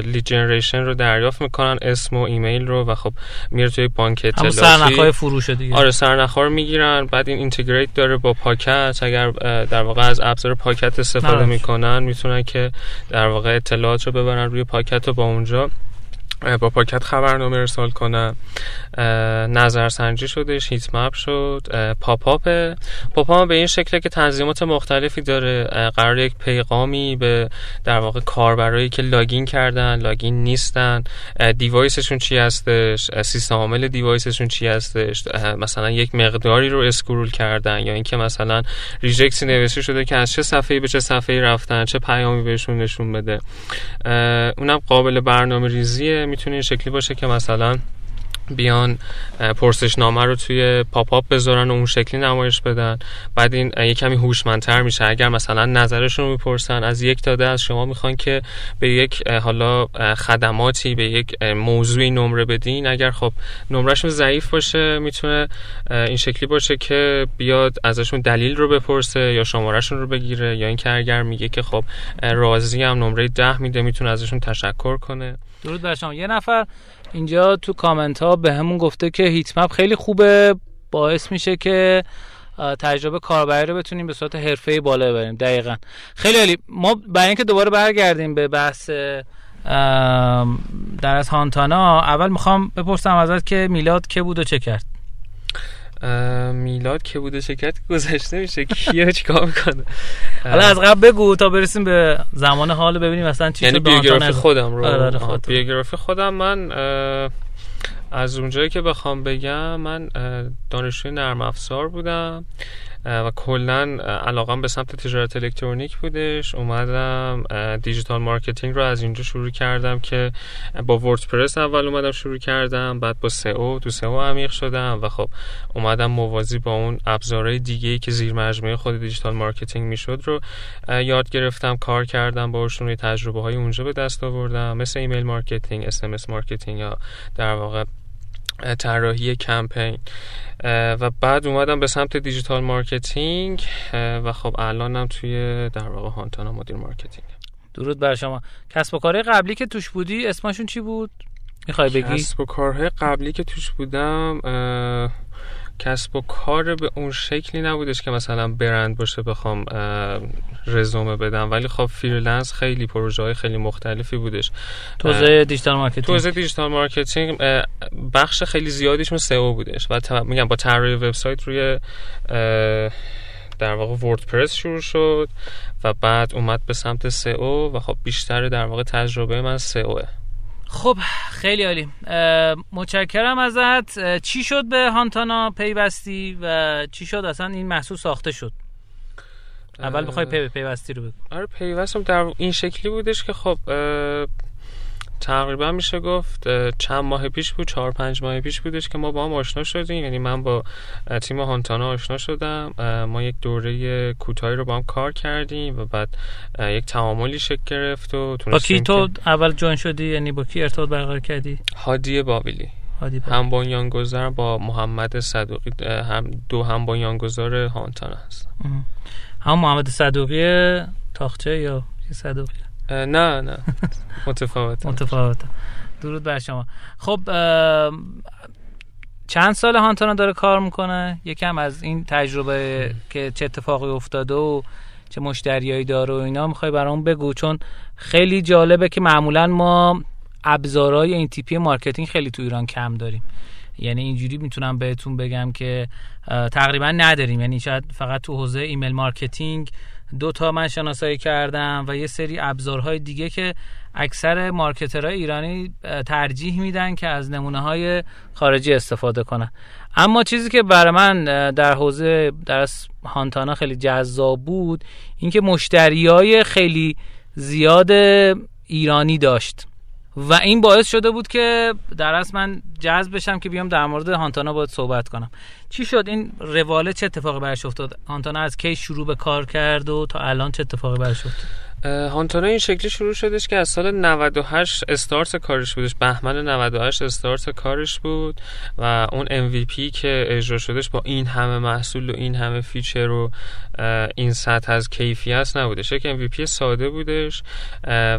lead generation رو دریافت می‌کنن اسم و ایمیل رو و خب میره توی بانک اطلاعاتی سرنخهای فروش دیگه. آره سرنخ‌ها رو می‌گیرن بعد این integrate داره با پاکت اگر در واقع از ابزار پاکت استفاده می‌کنن می‌تونن که در واقع اطلاعات رو ببرن روی پاکت و با اونجا. با پاکت خبرنامه ارسال کنم. نظرسنجی شدش heat map شد. pop up pop up به این شکله که تنظیمات مختلفی داره. قرار یک پیغامی به در واقع کاربرایی که login کردن login نیستن. device شون چی هستش؟ سیستم عامل device شون چی هستش؟ مثلا یک مقداری رو scroll کردن یا اینکه مثلا regex ی نوشته شده که از چه صفحه‌ای به چه صفحه‌ای رفتن چه پیامی بهشون نشون بده. اونم قابل برنامه ریزیه می‌تونه این شکلی باشه که مثلا بیان پرسشنامه رو توی pop up بذارن و اون شکلی نمایش بدن. بعد این یه کمی هوشمندتر میشه. اگر مثلا نظرشون رو می‌پرسن از یک تا ده از شما می‌خوان که به یک حالا خدماتی به یک موضوعی نمره بدین اگر خب نمرهشون ضعیف باشه می‌تونه این شکلی باشه که بیاد ازشون دلیل رو بپرسه یا شمارهشون رو بگیره یا اینکه اگر میگه که خب راضی هم نمره ده میده می‌تونه ازشون تشکر کنه. درود بر شما. یه نفر اینجا تو کامنت ها به همون گفته که هیت مپ خیلی خوبه. باعث میشه که تجربه کاربری رو بتونیم به صورت حرفه‌ای بالا ببریم. دقیقا. خیلی عالی. ما برای اینکه دوباره برگردیم به بحث در از هانتانا اول می‌خوام بپرسم ازت که میلاد که بود و چه کرد؟ میلاد که بوده شرکت گذشته میشه. کیه چیکار می‌کنه؟ حالا از قبل بگو تا برسیم به زمان حال ببینیم مثلا چی یعنی بیوگرافی خودم رو. آره خود. بیوگرافی خودم. من از اونجایی که بخوام بگم من دانشجوی نرم افزار بودم. و کلا علاقم به سمت تجارت الکترونیک بودش. اومدم digital marketing رو از اینجا شروع کردم که با WordPress اول اومدم شروع کردم بعد با SEO تو SEO عمیق شدم و خب اومدم موازی با اون ابزارهای دیگه ای که زیر مجموعه خود digital marketing می‌شد رو یاد گرفتم کار کردم باشون تجربه های اونجا به دست آوردم مثل email marketing اس marketing یا در واقع طراحی کمپین. و بعد اومدم به سمت digital marketing و خب الانم توی در واقع هانتانا مدیر marketing. درود بر شما. کسب و کارهای قبلی که توش بودی اسمشون چی بود؟ می‌خوای بگی؟ کسب و کارهای قبلی که توش بودم کسب و کار به اون شکلی نبودش که مثلا برند باشه بخوام رزومه بدم. ولی خب freelance خیلی پروژه های خیلی مختلفی بودش. توزیع digital marketing. توزیع digital marketing بخش خیلی زیادیشون SEO بودش. و میگم با طراحی وبسایت روی در واقع وردپرس شروع شد و بعد اومد به سمت سئو و خب بیشتر در واقع تجربه من سئوه. خب خیلی عالی. متشکرم ازت. چی شد به هانتانا پیوستی و چی شد؟ اصلا این محصول ساخته شد. اول بخوای پی پیوستی رو بگو. آره پیوستم در این شکلی بودش که خب تقریبا میشه گفت چند ماه پیش بود چهار پنج ماه پیش بودش که ما با هم آشنا شدیم. یعنی من با تیم هانتانا آشنا شدم. ما یک دوره کوتاهی رو با هم کار کردیم و بعد یک تعاملی شکل گرفت و با کی تو اول جوین شدی؟ یعنی با کی ارتباط برقرار کردی؟ هادی باویلی. هم بنیانگذار با محمد صدوقی هم دو هم بنیانگذار هانتانا هست هم محمد صدوقی تاخچه یا صدوقی؟ نه نه. متفاوت متفاوت درود بر شما. خب چند سال هانتانا داره کار می‌کنه؟ یکم از این تجربه که چه اتفاقی افتاده و چه مشتریایی داره و اینا می‌خوای برام بگو چون خیلی جالبه که معمولا ما ابزارهای این تیپی marketing خیلی تو ایران کم داریم. یعنی اینجوری می‌تونم بهتون بگم که تقریبا نداریم. یعنی شاید فقط تو حوزه email marketing دو تا من شناسایی کردم و یه سری ابزارهای دیگه که اکثر مارکترهای ایرانی ترجیح میدن که از نمونه های خارجی استفاده کنن. اما چیزی که برای من در حوزه در هانتانا خیلی جذاب بود اینکه مشتری های خیلی زیاد ایرانی داشت. و این باعث شده بود که در اصل من جذب بشم که بیام در مورد هانتانا باید صحبت کنم. چی شد؟ این رواله چه اتفاقی برش افتاد؟ هانتانا از کی شروع به کار کرد و تا الان چه اتفاقی برش افتاد؟ هانتانا این شکلی شروع شدش که از سال 98 استارت کارش بودش. بهمن 98 استارت کارش بود و اون MVP که اجرا شدش با این همه محصول و این همه feature و این سطح از کیفیت نبودش یک MVP ساده بودش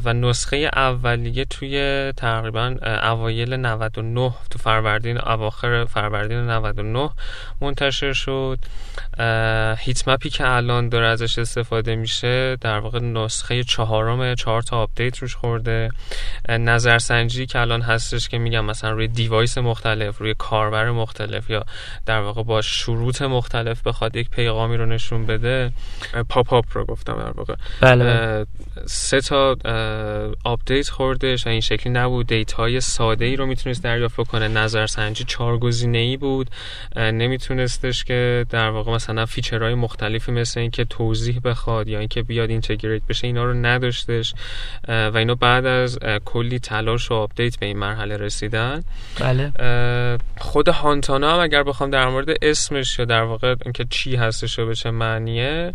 و نسخه اولیه توی تقریبا اوایل 99 تو فروردین اواخر فروردین 99 منتشر شد. heat map ی که الان داره ازش استفاده میشه در واقع نسخه چهارم چهار تا update روش خورده. نظرسنجی که الان هستش که میگم مثلا روی device مختلف روی کاربر مختلف یا در واقع با شروط مختلف بخواد یک پیغامی رو نشون بده pop-up رو گفتم در واقع. بله, بله. سه تا update خوردش این شکلی نبود. data ی ساده ای رو می‌تونست دریافت کنه نظرسنجی چهار گزینه ای بود نمیتونستش که در واقع مثلا feature های مختلفی مثل اینکه توضیح بخواد یا اینکه بیاد integrate بشه اینا رو نداشتش. و اینو بعد از کلی تلاش و update به این مرحله رسیدن. بله. خود هانتانا هم اگر بخوام در مورد اسمش یا در واقع اینکه چی هستش و به چه معنیه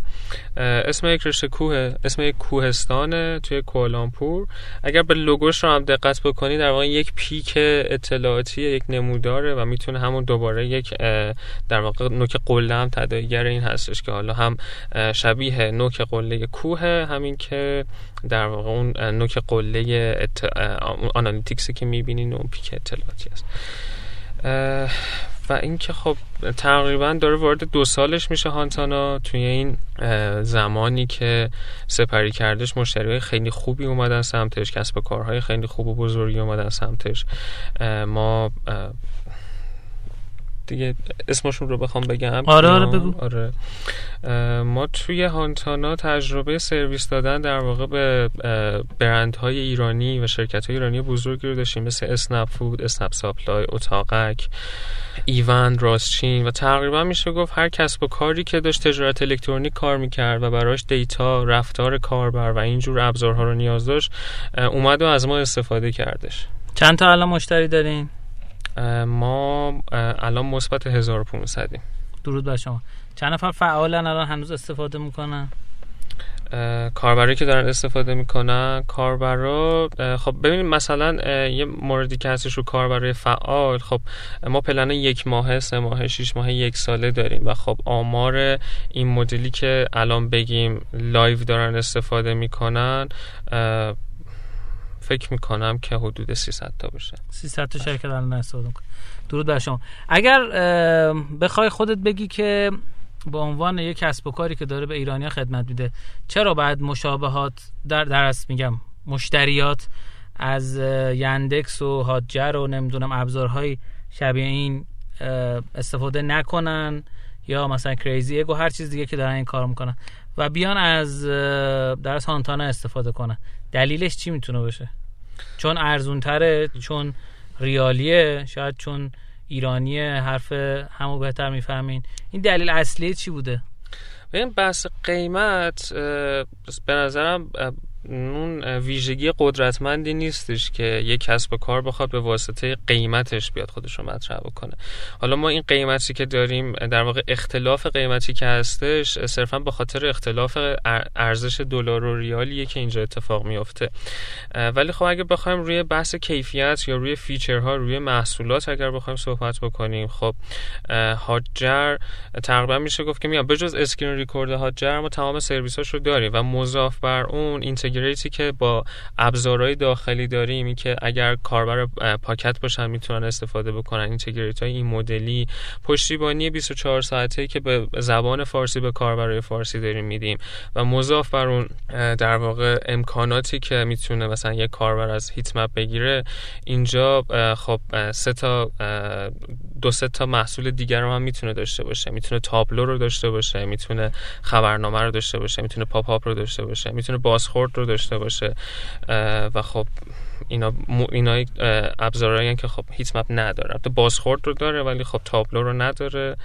اسم یک رشته کوه اسم یک کوهستانه توی کوالامپور اگر به لوگوش رو هم دقت بکنی در واقع یک peak اطلاعاتی یک نموداره و می‌تونه همون دوباره یک در واقع نوک قله هم تداعیگر این هستش که حالا هم شبیه نوک قله کوه همین که در واقع اون نوک قله ات... آنالیتیکسی که می‌بینین اون پیک اطلاعاتی است و اینکه خب تقریبا داره وارد دو سالش میشه هانتانا توی این زمانی که سپری کردش مشتری خیلی خوبی اومدن سمتش کسب کارهای خیلی خوب و بزرگی اومدن سمتش. ما دیگه اسمشون رو بخوام بگم. آره آره بگو. آره. ما توی هانتانا تجربه سرویس دادن در واقع به برندهای ایرانی و شرکت های ایرانی بزرگی رو داشتیم مثل اسنپ فود، اسنپ ساپلای، اتاقک ایون راستچین و تقریبا میشه گفت هر کسب و کاری که داشت تجارت الکترونیک کار می‌کرد و براش data رفتار کاربر و اینجور ابزارها رو نیاز داشت اومد و از ما استفاده کردش. چند تا الان مشتری دارین؟ ما الان مثبت 1500 درود بر شما. چند نفر فعالن؟ الان هنوز استفاده می‌کنن؟ کاربرایی که دارن استفاده می‌کنن کاربرا خب ببینید مثلا یه موردی که هستش رو کاربرای فعال خب ما پلن یک ماه سه ماه شش ماه یک ساله داریم و خب آمار این مدلی که الان بگیم live دارن استفاده می‌کنن فکر می‌کنم که حدود 300 تا باشه 300 تا شرکت الان استفاده می‌کنه درود بر شما. اگر بخوای خودت بگی که به عنوان یک کسب و کاری که داره به ایرانیا خدمت میده چرا باید مشابهات در درست میگم مشتریات از یندکس و هاجر و نمی‌دونم ابزارهای شبیه این استفاده نکنن یا مثلا کریزی اگو هر چیز دیگه که دارن این کار می‌کنن و بیان از درس هانتانا استفاده کنن. دلیلش چی می‌تونه باشه؟ چون ارزون تره چون ریالیه شاید چون ایرانیه حرف همو بهتر می‌فهمین. این دلیل اصلی چی بوده؟ این بحث قیمت به نظرم اون ویژگی قدرتمندی نیستش که یک کسب و کار بخواد به واسطه قیمتش بیاد خودش رو مطرح بکنه. حالا ما این قیمتی که داریم در واقع اختلاف قیمتی که هستش صرفا به خاطر اختلاف ارزش دلار و ریالیه که اینجا اتفاق میافته. ولی خب اگه بخوایم روی بحث کیفیت یا روی feature ها روی محصولات اگر بخوایم صحبت بکنیم خب Hotjar تقریبا میشه گفت که میاد. بجز screen record Hotjar ما تمام سرویساش رو داریم و مضاف بر اون integrate ی که با ابزارهای داخلی داریم این که اگر کاربر پاکت باشن می‌تونن استفاده بکنن. integrate های این مدلی پشتیبانی 24 ساعته که به زبان فارسی به کاربرای فارسی داریم میدیم. و مضاف بر اون در واقع امکاناتی که می‌تونه مثلا یک کاربر از هیت مپ بگیره. اینجا خب سه تا دو سه تا محصول دیگر رو هم می‌تونه داشته باشه. می‌تونه تابلو رو داشته باشه می‌تونه خبرنامه رو داشته باشه می‌تونه پاپ اپ رو داشته باشه می‌تونه بازخورد رو داشته باشه. و خب اینا اینا ابزارهایی که خب هیت مپ نداره. تو بازخورد رو داره ولی خب تابلو رو نداره.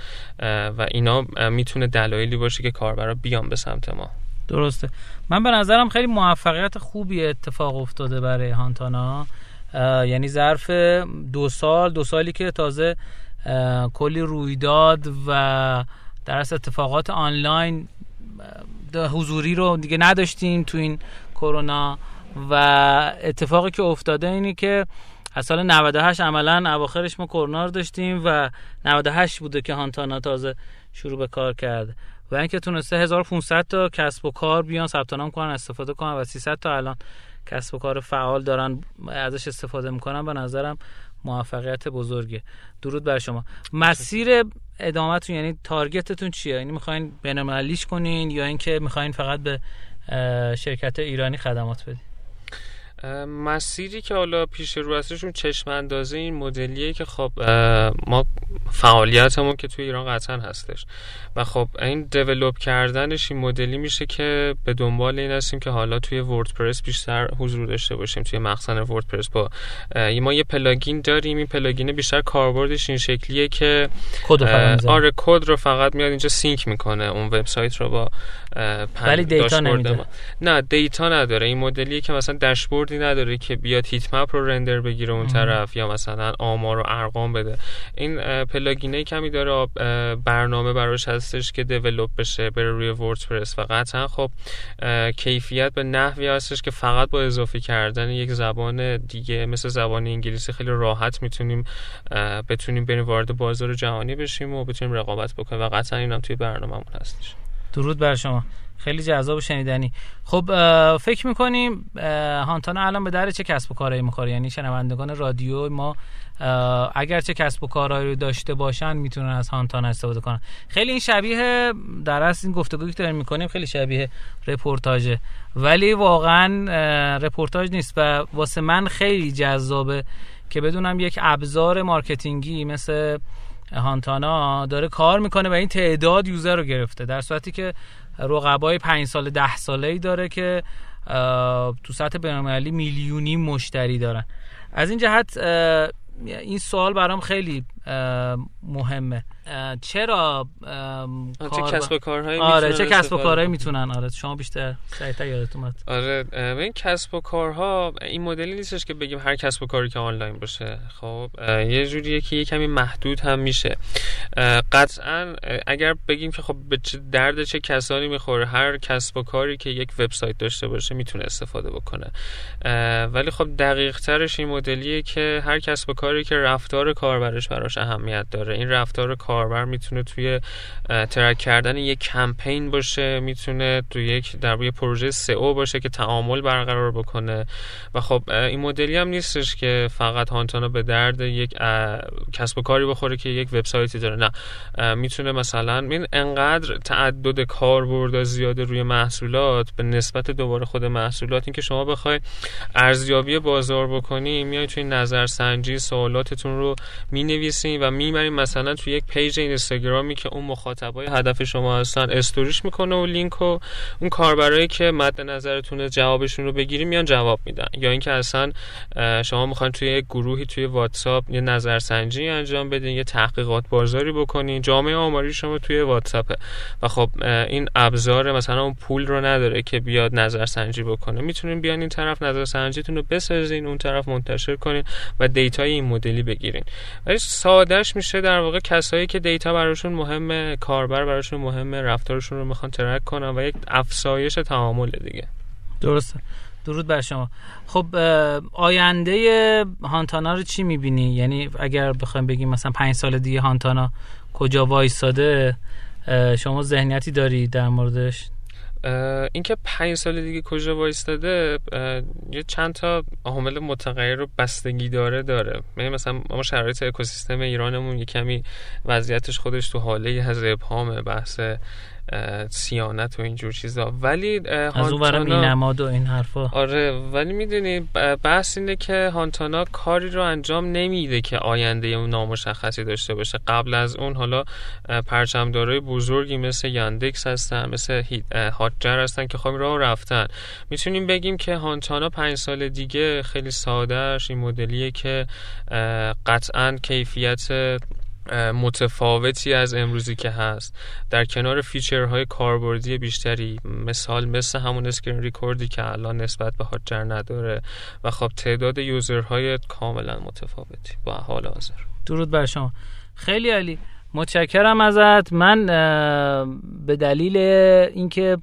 و اینا می‌تونه دلایلی باشه که کاربرا بیان به سمت ما. درسته. من به نظرم خیلی موفقیت خوبی اتفاق افتاده برای هانتانا. یعنی ظرف دو سال دو سالی که تازه کلی رویداد و در اتفاقات آنلاین حضوری رو دیگه نداشتیم تو این کرونا و اتفاقی که افتاده اینی که از سال 98 عملا اواخرش ما کرونا رو داشتیم و 98 بوده که هانتانا تازه شروع به کار کرده و اینکه تونسته 1500 تا کسب و کار بیان ثبت نام کنن استفاده کنن و 300 تا الان کسب و کار فعال دارن ازش استفاده می‌کنن به نظرم موفقیت بزرگه. درود بر شما. مسیر ادامهتون یعنی تارگتتون چیه؟ یعنی می‌خواین بین‌المللیش کنین یا اینکه می‌خواین فقط به شرکت ایرانی خدمات بدین؟ مسیری که حالا پیش رو هستشون چشم اندازه این مدلیه که خب ما فعالیتمون که توی ایران قطعا هستش. و خب این develop کردنش این مدلی میشه که به دنبال این هستیم که حالا توی WordPress بیشتر حضور داشته باشیم توی مخزن WordPress. با ما یه plugin داریم این plugin بیشتر کاربردش این شکلیه که کد آره کد رو فقط میاد اینجا sync می‌کنه اون وبسایت رو با ولی data نمیده. نه data نداره. این مدلیه که مثلا داشبوردی نداره که بیاد heat map رو render بگیره اون طرف یا مثلا آمار و ارقام بده. این پلاگینه کمی داره برنامه براش هستش که دیولپ بشه بره روی وردپرس و قطعا خب کیفیت به نحوی هستش که فقط با اضافه کردن یک زبان دیگه مثل زبان انگلیسی خیلی راحت می‌تونیم بتونیم بریم وارد بازار جهانی بشیم و بتونیم رقابت بکنیم و قطعا اینم توی برنامه‌مون هستش. درود بر شما. خیلی جذاب شنیدنی. خب فکر می‌کنیم هانتانا الان به در چه کسب و کارهایی می‌خوره؟ یعنی شنوندگان رادیو ما اگر چه کسب و کارهایی رو داشته باشن می‌تونن از هانتانا استفاده کنن. خیلی این شبیه در اصل این گفتگویی که داریم می‌کنیم خیلی شبیه رپورتاژه. ولی واقعا رپورتاژ نیست و واسه من خیلی جذابه که بدونم یک ابزار marketing ی مثل هانتانا داره کار می‌کنه و این تعداد user رو گرفته. در صورتی که رقبای 5 سال 10 ساله ای داره که تو سطح بین‌المللی میلیونی مشتری دارن. از این جهت این سوال برام خیلی مهمه. چرا چه کسب و کارهایی آره چه کسب و کارهایی می‌تونن؟ آره شما بیشتر سریعتر یادت اومد. آره این کسب و کارها این مدلی نیستش که بگیم هر کسب و کاری که آنلاین باشه. خب یه جوریه که یه کمی محدود هم میشه. قطعا اگر بگیم که خب به درد چه کسانی می‌خوره هر کسب و کاری که یک وبسایت داشته باشه می‌تونه استفاده بکنه. ولی خب دقیق ترش این مدلیه که هر کسب و کاری که رفتار کاربرش براش اهمیت داره. این رفتار کاربر می‌تونه توی ترک کردن یک کمپین باشه می‌تونه توی یک در روی پروژه سئو باشه که تعامل برقرار بکنه. و خب این مدلی هم نیستش که فقط هانتانا به درد یک کسب و کاری بخوره که یک وبسایتی داره. نه. می‌تونه مثلا این انقدر تعدد کاربرد زیاده روی محصولات به نسبت دوباره خود محصولات این که شما بخوای ارزیابی بازار بکنی میای توی نظرسنجی سوالاتتون رو می‌نویسین و می‌برین مثلا توی یک اینستاگرامی که اون مخاطبای هدف شما هستن استوریش می‌کنه و لینک و اون کاربرایی که مد نظرتونه جوابشون رو بگیری میان جواب میدن. یا اینکه اصلا شما می‌خواین توی یک گروهی توی واتساپ یه نظرسنجی انجام بدین یه تحقیقات بازاری بکنین. جامعه آماری شما توی واتساپه و خب این ابزار مثلا اون پول رو نداره که بیاد نظرسنجی بکنه. می‌تونین بیان این طرف نظرسنجیتون رو بسازین اون طرف منتشر کنین و data ی این مدلی بگیرین. ولی سادهش میشه در واقع کسایی که data براشون مهمه کاربر براشون مهمه رفتارشون رو می‌خوان track کنن و یک افزایش تعامل دیگه. درسته. درود بر شما. خب آینده هانتانا رو چی می‌بینی؟ یعنی اگر بخوایم بگیم مثلا پنج سال دیگه هانتانا کجا وایساده شما ذهنیتی داری در موردش؟ اینکه پنج سال دیگه کجا وایستاده یه چند تا عامل متغیر رو بستگی داره داره. یعنی مثلا ما شرایط اکوسیستم ایرانمون یه کمی وضعیتش خودش تو حاله از ابهام بحث سیانت و اینجور چیزا. ولی از اون نماد و این حرفا. آره ولی می‌دونی بحث اینه که هانتانا کاری رو انجام نمیده که آینده اون نامشخصی داشته باشه. قبل از اون حالا پرچمدارای بزرگی مثل یاندکس هستن مثل Hotjar هستن که خواهیم راه رفتن. می‌تونیم بگیم که هانتانا پنج سال دیگه خیلی سادهش این مدلیه که قطعا کیفیت متفاوتی از امروزی که هست. در کنار feature های کاربردی بیشتری مثال مثل همون screen record ی که الان نسبت به Hotjar نداره و خب تعداد user های کاملا متفاوتی. با حال حاضر. درود بر شما. خیلی عالی. متشکرم ازت. من به دلیل اینکه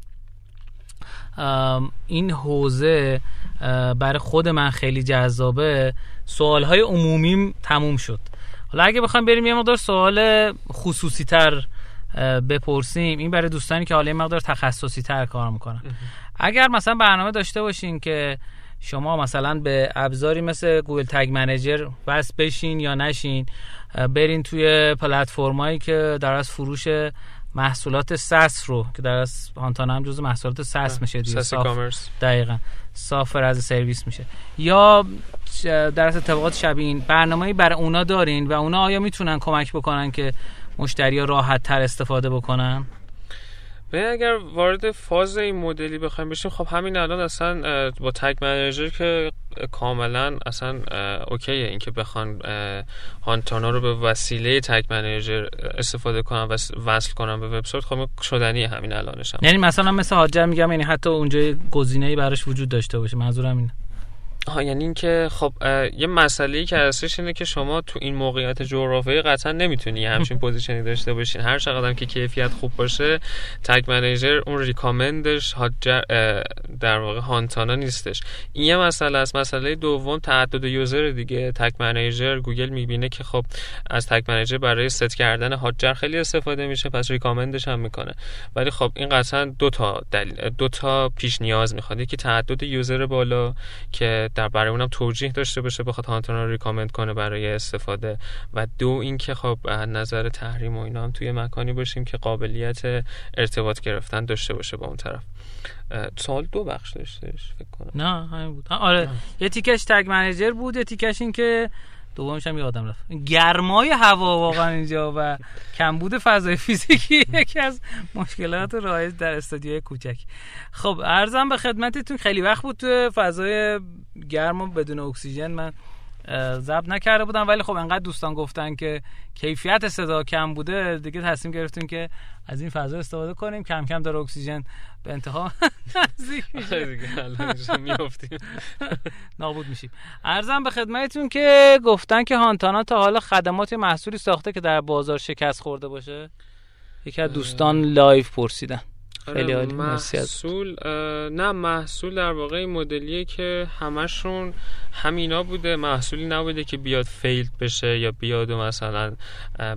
این حوزه برای خود من خیلی جذابه سوالهای عمومیم تموم شد. حالا اگه بخوام بریم یه مقدار سوال خصوصی تر بپرسیم این برای دوستانی که حالا یه مقدار تخصصی تر کار می‌کنن. اگر مثلا برنامه داشته باشین که شما مثلا به ابزاری مثل گوگل تگ منیجر بس بشین یا نشین برین توی پلتفرمایی که در از فروش محصولات سس رو که در از هم جزو محصولات سس میشه دیگه صاف دقیقا سافر از سرویس میشه. یا در از اتفاقات شبیه برنامه‌ای برای اونا دارین و اونا آیا می‌تونن کمک بکنن که مشتری ها راحت تر استفاده بکنن؟ به اگر وارد فاز این مدلی بخوایم بشیم خب همین الان اصلا با تگ منیجر که کاملا اصلا okay ه اینکه بخوان هانتانا رو به وسیله Tag Manager استفاده کنن و وصل کنن به وبسایت خب شدنی همین الانش هم. یعنی مثلا مثل Hotjar میگم یعنی حتی اونجا گزینه‌ای براش وجود داشته باشه. منظورم اینه. آها یعنی اینکه خب یه مسئله که هستش اینه که شما تو این موقعیت جغرافیایی قطعا نمی‌تونی همچین position ی داشته باشین. هر چقدر که کیفیت خوب باشه Tag Manager اون recommend ش در واقع هانتانا نیستش. این یه مسئله است. مسئله دوم تعدد user دیگه. Tag Manager گوگل می‌بینه که خب از Tag Manager برای ست کردن Hotjar خیلی استفاده میشه پس recommend ش هم می‌کنه. ولی خب این قطعا دو تا دلیل دو تا پیش نیاز می‌خواد. یکی تعدد user بالا که در برای اونم توجیه داشته باشه بخواد هانتانا رو recommend کنه برای استفاده. و دو اینکه خب نظر تحریم و اینا هم توی مکانی باشیم که قابلیت ارتباط گرفتن داشته باشه با اون طرف. سال دو بخش داشتش فکر کنم. نه همین بود. آره یه تیکش تگ منیجر بود یه تیکش این که دومش هم یادم رفت. گرمای هوا واقعا اینجا و کمبود فضای فیزیکی یکی از مشکلات رایج در استادیوی کوچک. خب ارزم به خدمتتون خیلی وقت بود تو فضای گرم و بدون اکسیژن من ضبط نکرده بودم ولی خب انقدر دوستان گفتن که کیفیت صدا کم بوده دیگه تصمیم گرفتیم که از این فضا استفاده کنیم. کم کم داره اکسیژن به انتها نزدیک میشه. نابود میشیم. عرضم به خدمتتون که گفتن که هانتانا تا حالا خدمات محصولی ساخته که در بازار شکست خورده باشه. یکی از دوستان live پرسیدن. خیلی عالی محصول نه محصول در واقع مدلیه که همشون همینا بوده محصولی نبوده که بیاد فیلد بشه یا بیاد و مثلا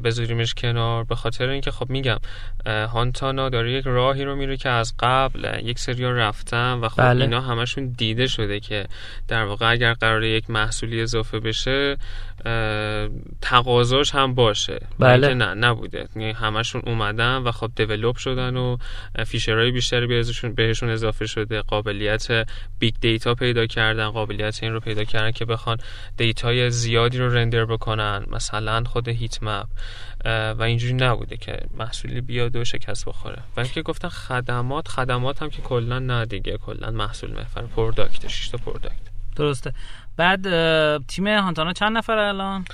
بذاریمش کنار. به خاطر اینکه خب میگم هانتانا داره یک راهی رو میره که از قبل یک سری رفتن و خب بله. اینا همشون دیده شده که در واقع اگر قرار یک محصولی اضافه بشه تقاضاش هم باشه. بله. نه نبوده. یعنی همشون اومدن و خب دیولپ شدن و فیشرهای بیشتری بهشون بهشون اضافه شده قابلیت big data پیدا کردن قابلیت این رو پیدا کردن که بخوان data ی زیادی رو render بکنن مثلا خود heat map و اینجوری نبوده که محصولی بیاد و شکست بخوره. و اینکه گفتن خدمات خدمات هم که کلا نه دیگه کلا محصول محوره product شش تا product درسته. بعد تیم هانتانا چند نفر الان؟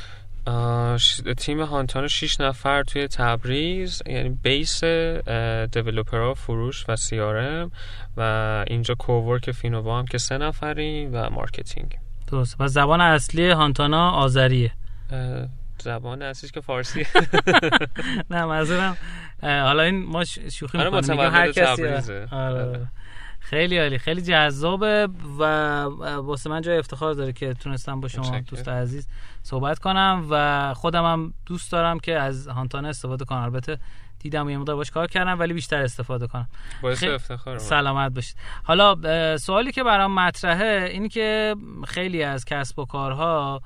تیم هانتانا 6 نفر توی تبریز یعنی base ها فروش و CRM و اینجا cowork فینووا هم که سه نفریم و marketing. درست و زبان اصلی هانتانا آذریه. زبان اصلیش که فارسی. نه منظورم حالا این ما شوخی آره، می‌کنیم. هر کسی آره. خیلی عالی خیلی جذابه و واسه من جای افتخار داره که تونستم با شما دوست عزیز صحبت کنم و خودم هم دوست دارم که از هانتانا استفاده کنم. البته دیدم یه مقدار باش کار کردم ولی بیشتر استفاده کنم. باعث افتخار سلامت باشید. حالا سوالی که برام مطرحه اینی که خیلی از کسب و کارها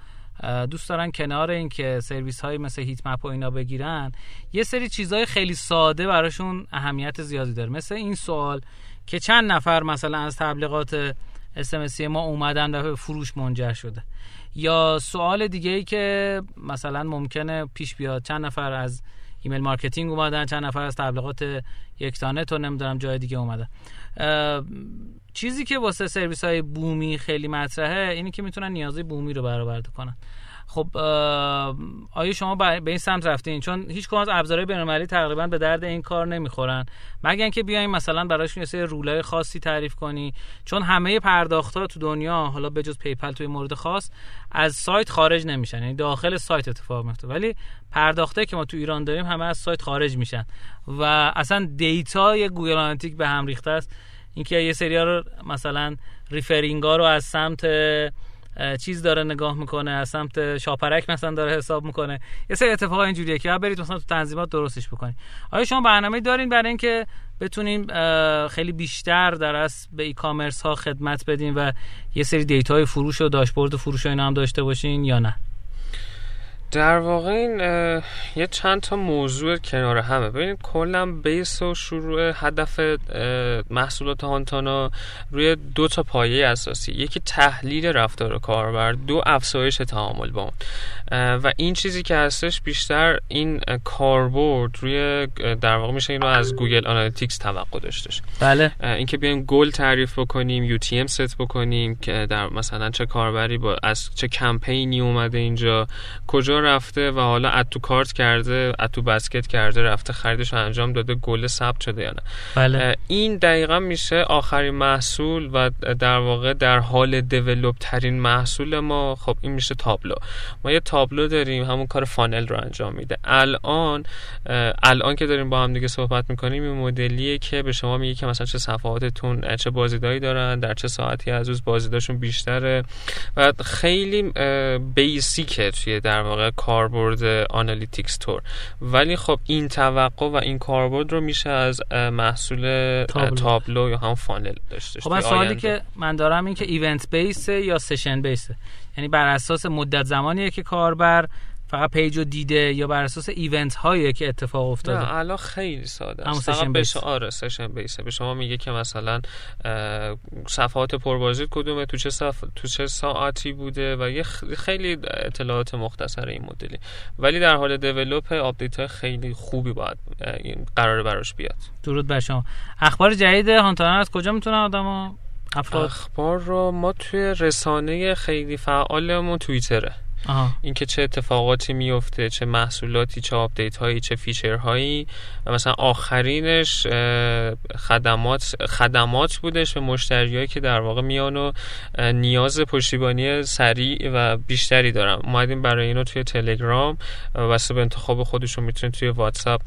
دوست دارن کنار اینکه سرویس های مثل هیت مپ و اینا بگیرن یه سری چیزهای خیلی ساده براشون اهمیت زیادی داره. مثل این سوال که چند نفر مثلا از تبلیغات SMS ما اومدن و فروش منجر شده. یا سوال دیگه ای که مثلا ممکنه پیش بیاد چند نفر از email marketing اومدن چند نفر از تبلیغات یکتانت و نمی‌دونم جای دیگه اومدن. چیزی که واسه سرویس های بومی خیلی مطرحه اینی که می‌تونن نیازی بومی رو برآورده کنن. خب آیا شما به این سمت رفتین؟ چون هیچ کدوم از ابزارهای بین‌المللی تقریبا به درد این کار نمی‌خورن. مگر اینکه بیایم مثلا براشون یه سری rule ای خاصی تعریف کنی؟ چون همه پرداخت‌ها تو دنیا حالا بجز PayPal توی مورد خاص از سایت خارج نمیشن. یعنی داخل سایت اتفاق میفته ولی پرداختی که ما تو ایران داریم همه از سایت خارج میشن. و اصلا data Google Analytics به هم ریخته است. اینکه یه سری‌ها رو مثلا referring ا رو از سمت چیز داره نگاه می‌کنه از سمت شاپرک مثلا داره حساب می‌کنه. یه سری اتفاقا اینجوریه که برید مثلا تو تنظیمات درستش بکنید. آیا شما برنامه دارین برای اینکه بتونیم خیلی بیشتر در از به e-commerce ها خدمت بدین و یه سری data ی فروش و داشبورد فروش و اینا هم داشته باشین یا نه؟ در واقع این یه چند تا موضوع کنار همه. ببینید کلا base و شروع هدف محصولات هانتانا روی دو تا پایه اساسی. یکی تحلیل رفتار کاربر دو افزایش تعامل با اون. و این چیزی که هستش بیشتر این کاربرد روی در واقع میشه اینو از Google Analytics توقع داشتش. بله. اینکه بیایم گل تعریف بکنیم UTM set بکنیم که در مثلا چه کاربری با از چه کمپینی اومده اینجا کجا رفته و حالا اتو کارت کرده اتو بسکت کرده رفته خریدش انجام داده گل ثبت شده یا نه؟ بله. این دقیقا میشه آخرین محصول و در واقع در حال دیولپ ترین محصول ما. خب این میشه تابلو. ما یه تابلو داریم همون کار فانل رو انجام میده. الان الان که داریم با هم دیگه صحبت می‌کنیم این مدلیه که به شما میگه که مثلا چه صفحاتتون چه بازدیدایی دارن در چه ساعتی از روز بازدیداشون بیشتره. و خیلی basic ه توی در واقع کاربرد analytics tool ولی خب این توقع و این کاربرد رو میشه از محصول تابلو, تابلو یا هم funnel داشته خب سوالی که من دارم این که event base یا session base ه یعنی بر اساس مدت زمانیه که کاربر فقط page رو دیده یا بر اساس event هایی که اتفاق افتاده؟ نه الان خیلی ساده است. فقط به آره session base ه به شما میگه که مثلا صفحات پربازدید کدومه تو چه صف... تو چه ساعتی بوده و یه خیلی اطلاعات مختصر این مدلی. ولی در حال develop update های خیلی خوبی باید قرار براش بیاد. درود بر شما. اخبار جدید هانتانا رو از کجا می‌تونن آدما افراد اخبار رو ما توی رسانه خیلی فعالمون توییتره. اینکه چه اتفاقاتی میفته چه محصولاتی چه update هایی چه feature هایی و مثلا آخرینش خدمات خدمات بودش به مشتریایی که در واقع میان و نیاز پشتیبانی سریع و بیشتری دارن. اومدیم برای اینو توی تلگرام. واسه انتخاب خودشون می‌تونید توی واتساپ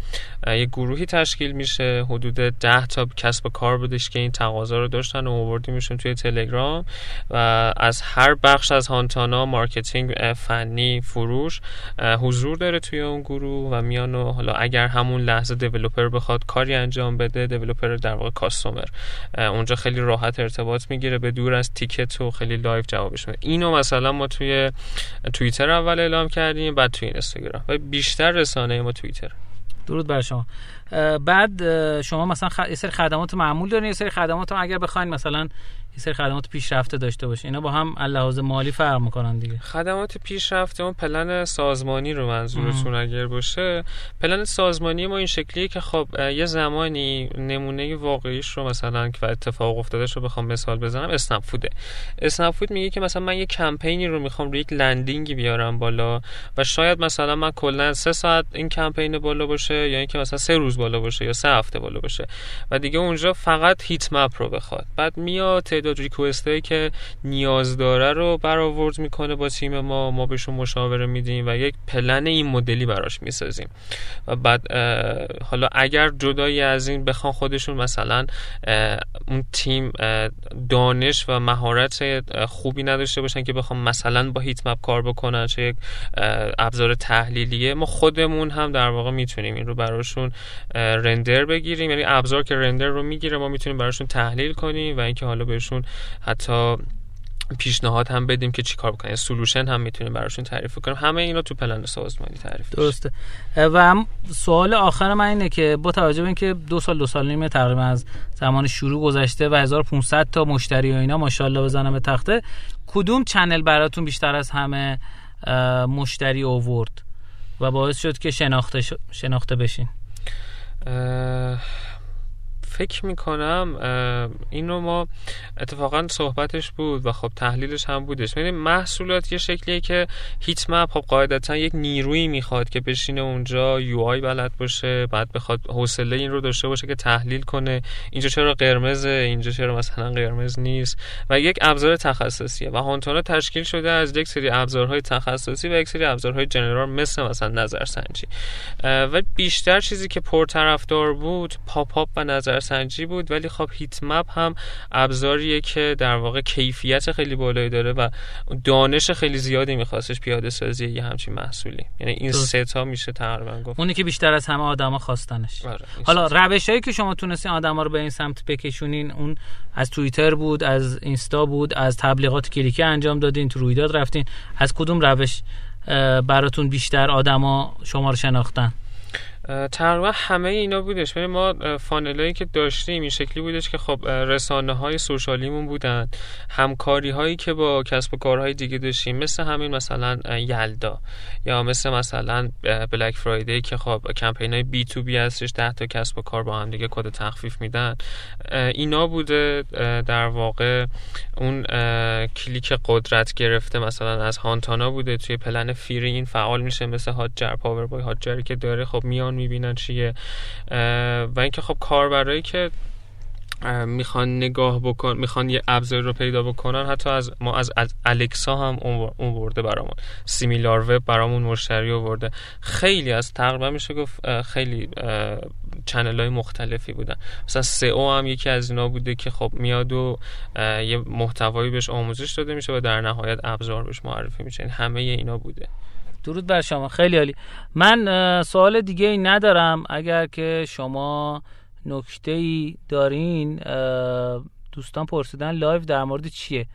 یه گروهی تشکیل میشه. حدود 10 تا کسب کار بودش که این تقاضا رو داشتن و آوردیمشون توی تلگرام. و از هر بخش از هانتانا marketing فنی فروش حضور داره توی اون گروه و میان حالا اگر همون لحظه developer بخواد کاری انجام بده developer در واقع customer. اونجا خیلی راحت ارتباط می‌گیره به دور از ticket و خیلی live جوابش میده. اینو مثلا ما توی توییتر اول اعلام کردیم بعد توی اینستاگرام. و بیشتر رسانه ما توییتر. درود بر شما. بعد شما مثلا. یه سری خدمات معمول دارین یه سری خدمات اگر بخواین مثلا یه سری خدمات پیشرفته داشته باشه اینا با هم لحاظ مالی فرق می‌کنن دیگه. خدمات پیشرفته اون پلن سازمانی رو منظورتون اگر باشه پلن سازمانی ما این شکلیه که خب یه زمانی نمونه واقعیش رو مثلا که اتفاق افتاده رو بخوام مثال بزنم اسنپ فوده. اسنپ فود میگه که مثلا من یه کمپینی رو می‌خوام روی یک لندینگی بیارم بالا و شاید مثلا من کلا سه ساعت این کمپین بالا باشه یا اینکه مثلا سه روز بالا باشه یا سه هفته بالا باشه. و دیگه اونجا فقط هیت مپ رو بخواد. بعد میاد تعداد ریکوست که نیاز داره رو برآورد می‌کنه با تیم ما. ما بهشون مشاوره میدیم و یک پلن این مدلی براش می‌سازیم. و بعد حالا اگر جدایی از این بخوان خودشون مثلا اون تیم دانش و مهارت خوبی نداشته باشن که بخوام مثلا با هیت مپ کار بکنن چه یک ابزار تحلیلیه ما خودمون هم در واقع می‌تونیم این رو براشون رندر بگیریم. یعنی ابزار که رندر رو می‌گیره ما می‌تونیم براشون تحلیل کنیم و اینکه حالا بهشون حتی پیشنهاد هم بدیم که چیکار بکنن. سولوشن هم می‌تونیم براشون تعریف کنیم همه اینا تو پلن سازمانی تعریف درسته. و سوال آخر من اینه که با توجه به اینکه دو سال دو سال نیمه تقریبا از زمان شروع گذشته و 1500 تا مشتری و اینا ماشاءالله بزنم به تخته کدوم چنل براتون بیشتر از همه مشتری اوورد و باعث شد که شناخته شناخته بشین؟ فکر می‌کنم این رو ما اتفاقا صحبتش بود و خب تحلیلش هم بودش. ببینید محصولات یه شکلیه که هیت مپ خب قاعدتا یک نیرویی می‌خواد که بشینه اونجا یو آی بلد باشه بعد بخواد حوصله این رو داشته باشه که تحلیل کنه. اینجا چرا قرمزه؟ اینجا چرا مثلا قرمز نیست؟ و یک ابزار تخصصیه و هانتونا تشکیل شده از یک سری ابزارهای تخصصی و یک سری ابزارهای جنرال مثل مثلا نظرسنجی. و بیشتر چیزی که پرطرفدار بود پاپ اپ و نظر سنجی بود ولی خب هیت مپ هم ابزاریه که در واقع کیفیت خیلی بالایی داره و دانش خیلی زیادی میخواستش پیاده سازی یه همچین محصولی. یعنی این سه تا میشه تقریبا گفت. اونی که بیشتر از همه آدما خواستنش. آره، حالا روشایی که شما تونستین آدما رو به این سمت بکشونین اون از توییتر بود از اینستا بود از تبلیغات کلیکی انجام دادین تو رویداد رفتین. از کدوم روش براتون بیشتر آدما شما رو شناختن؟ تقریبا همه اینا بودش. ببین ما فانلایی که داشتیم این شکلی بودش که خب رسانه های سوشالیمون بودن. همکاری هایی که با کسب و کارهای دیگه داشتیم مثل همین مثلا یلدا یا مثل مثلا Black Friday که خب کمپین های B2B هستش 10 تا کسب و کار با هم دیگه کد تخفیف میدن. اینا بوده در واقع اون کلیک قدرت گرفته مثلا از هانتانا بوده. توی plan free ی این فعال میشه مثل Hotjar powered by Hotjar ی که داره. خب میان می‌بینن چیه. و اینکه خب کاربرایی که می‌خوان نگاه بکن می‌خوان یه ابزار رو پیدا بکنن حتی از ما از, از الکسا هم اون ورده برامون. سیمیلار وب برامون مشتری آورده. خیلی از تقریبا میشه گفت خیلی چنل های مختلفی بودن. مثلا سئو هم یکی از اینا بوده که خب میاد و یه محتوایی بهش آموزش داده میشه و در نهایت ابزار بهش معرفی میشه. همه اینا بوده. درود بر شما. خیلی عالی. من سوال دیگه ای ندارم. اگر که شما نکته ای دارین دوستان پرسیدن live در مورد چیه؟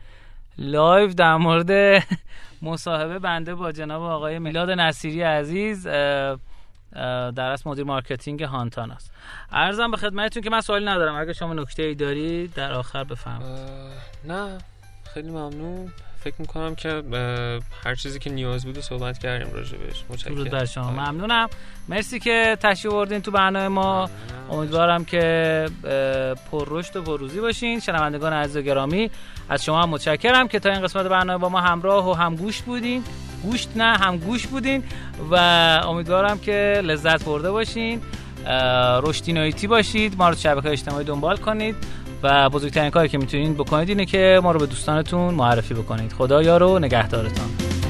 live در مورد مصاحبه بنده با جناب آقای میلاد نصیری عزیز در اصل مدیر marketing هانتانا است. عرضم به خدمتتون که من سوالی ندارم. اگه شما نکته ای دارید در آخر بفرمایید نه. خیلی ممنون. فکر می‌کنم که هر چیزی که نیاز بود صحبت کردیم راجبش متشکرم. بر شما. ممنونم. مرسی که تشریف آوردین تو برنامه ما. امیدوارم که پر رشد و پرروزی باشین. شنوندگان عزیز و گرامی از شما هم متشکرم که تا این قسمت برنامه با ما همراه و هم گوش بودین. گوشت نه هم گوش بودین. و امیدوارم که لذت برده باشین. رشدینایتی باشید. ما رو شبکه اجتماعی دنبال کنید. و بزرگترین کاری که می‌تونید بکنید اینه که ما رو به دوستانتون معرفی بکنید. خدا یارو نگهدارتان.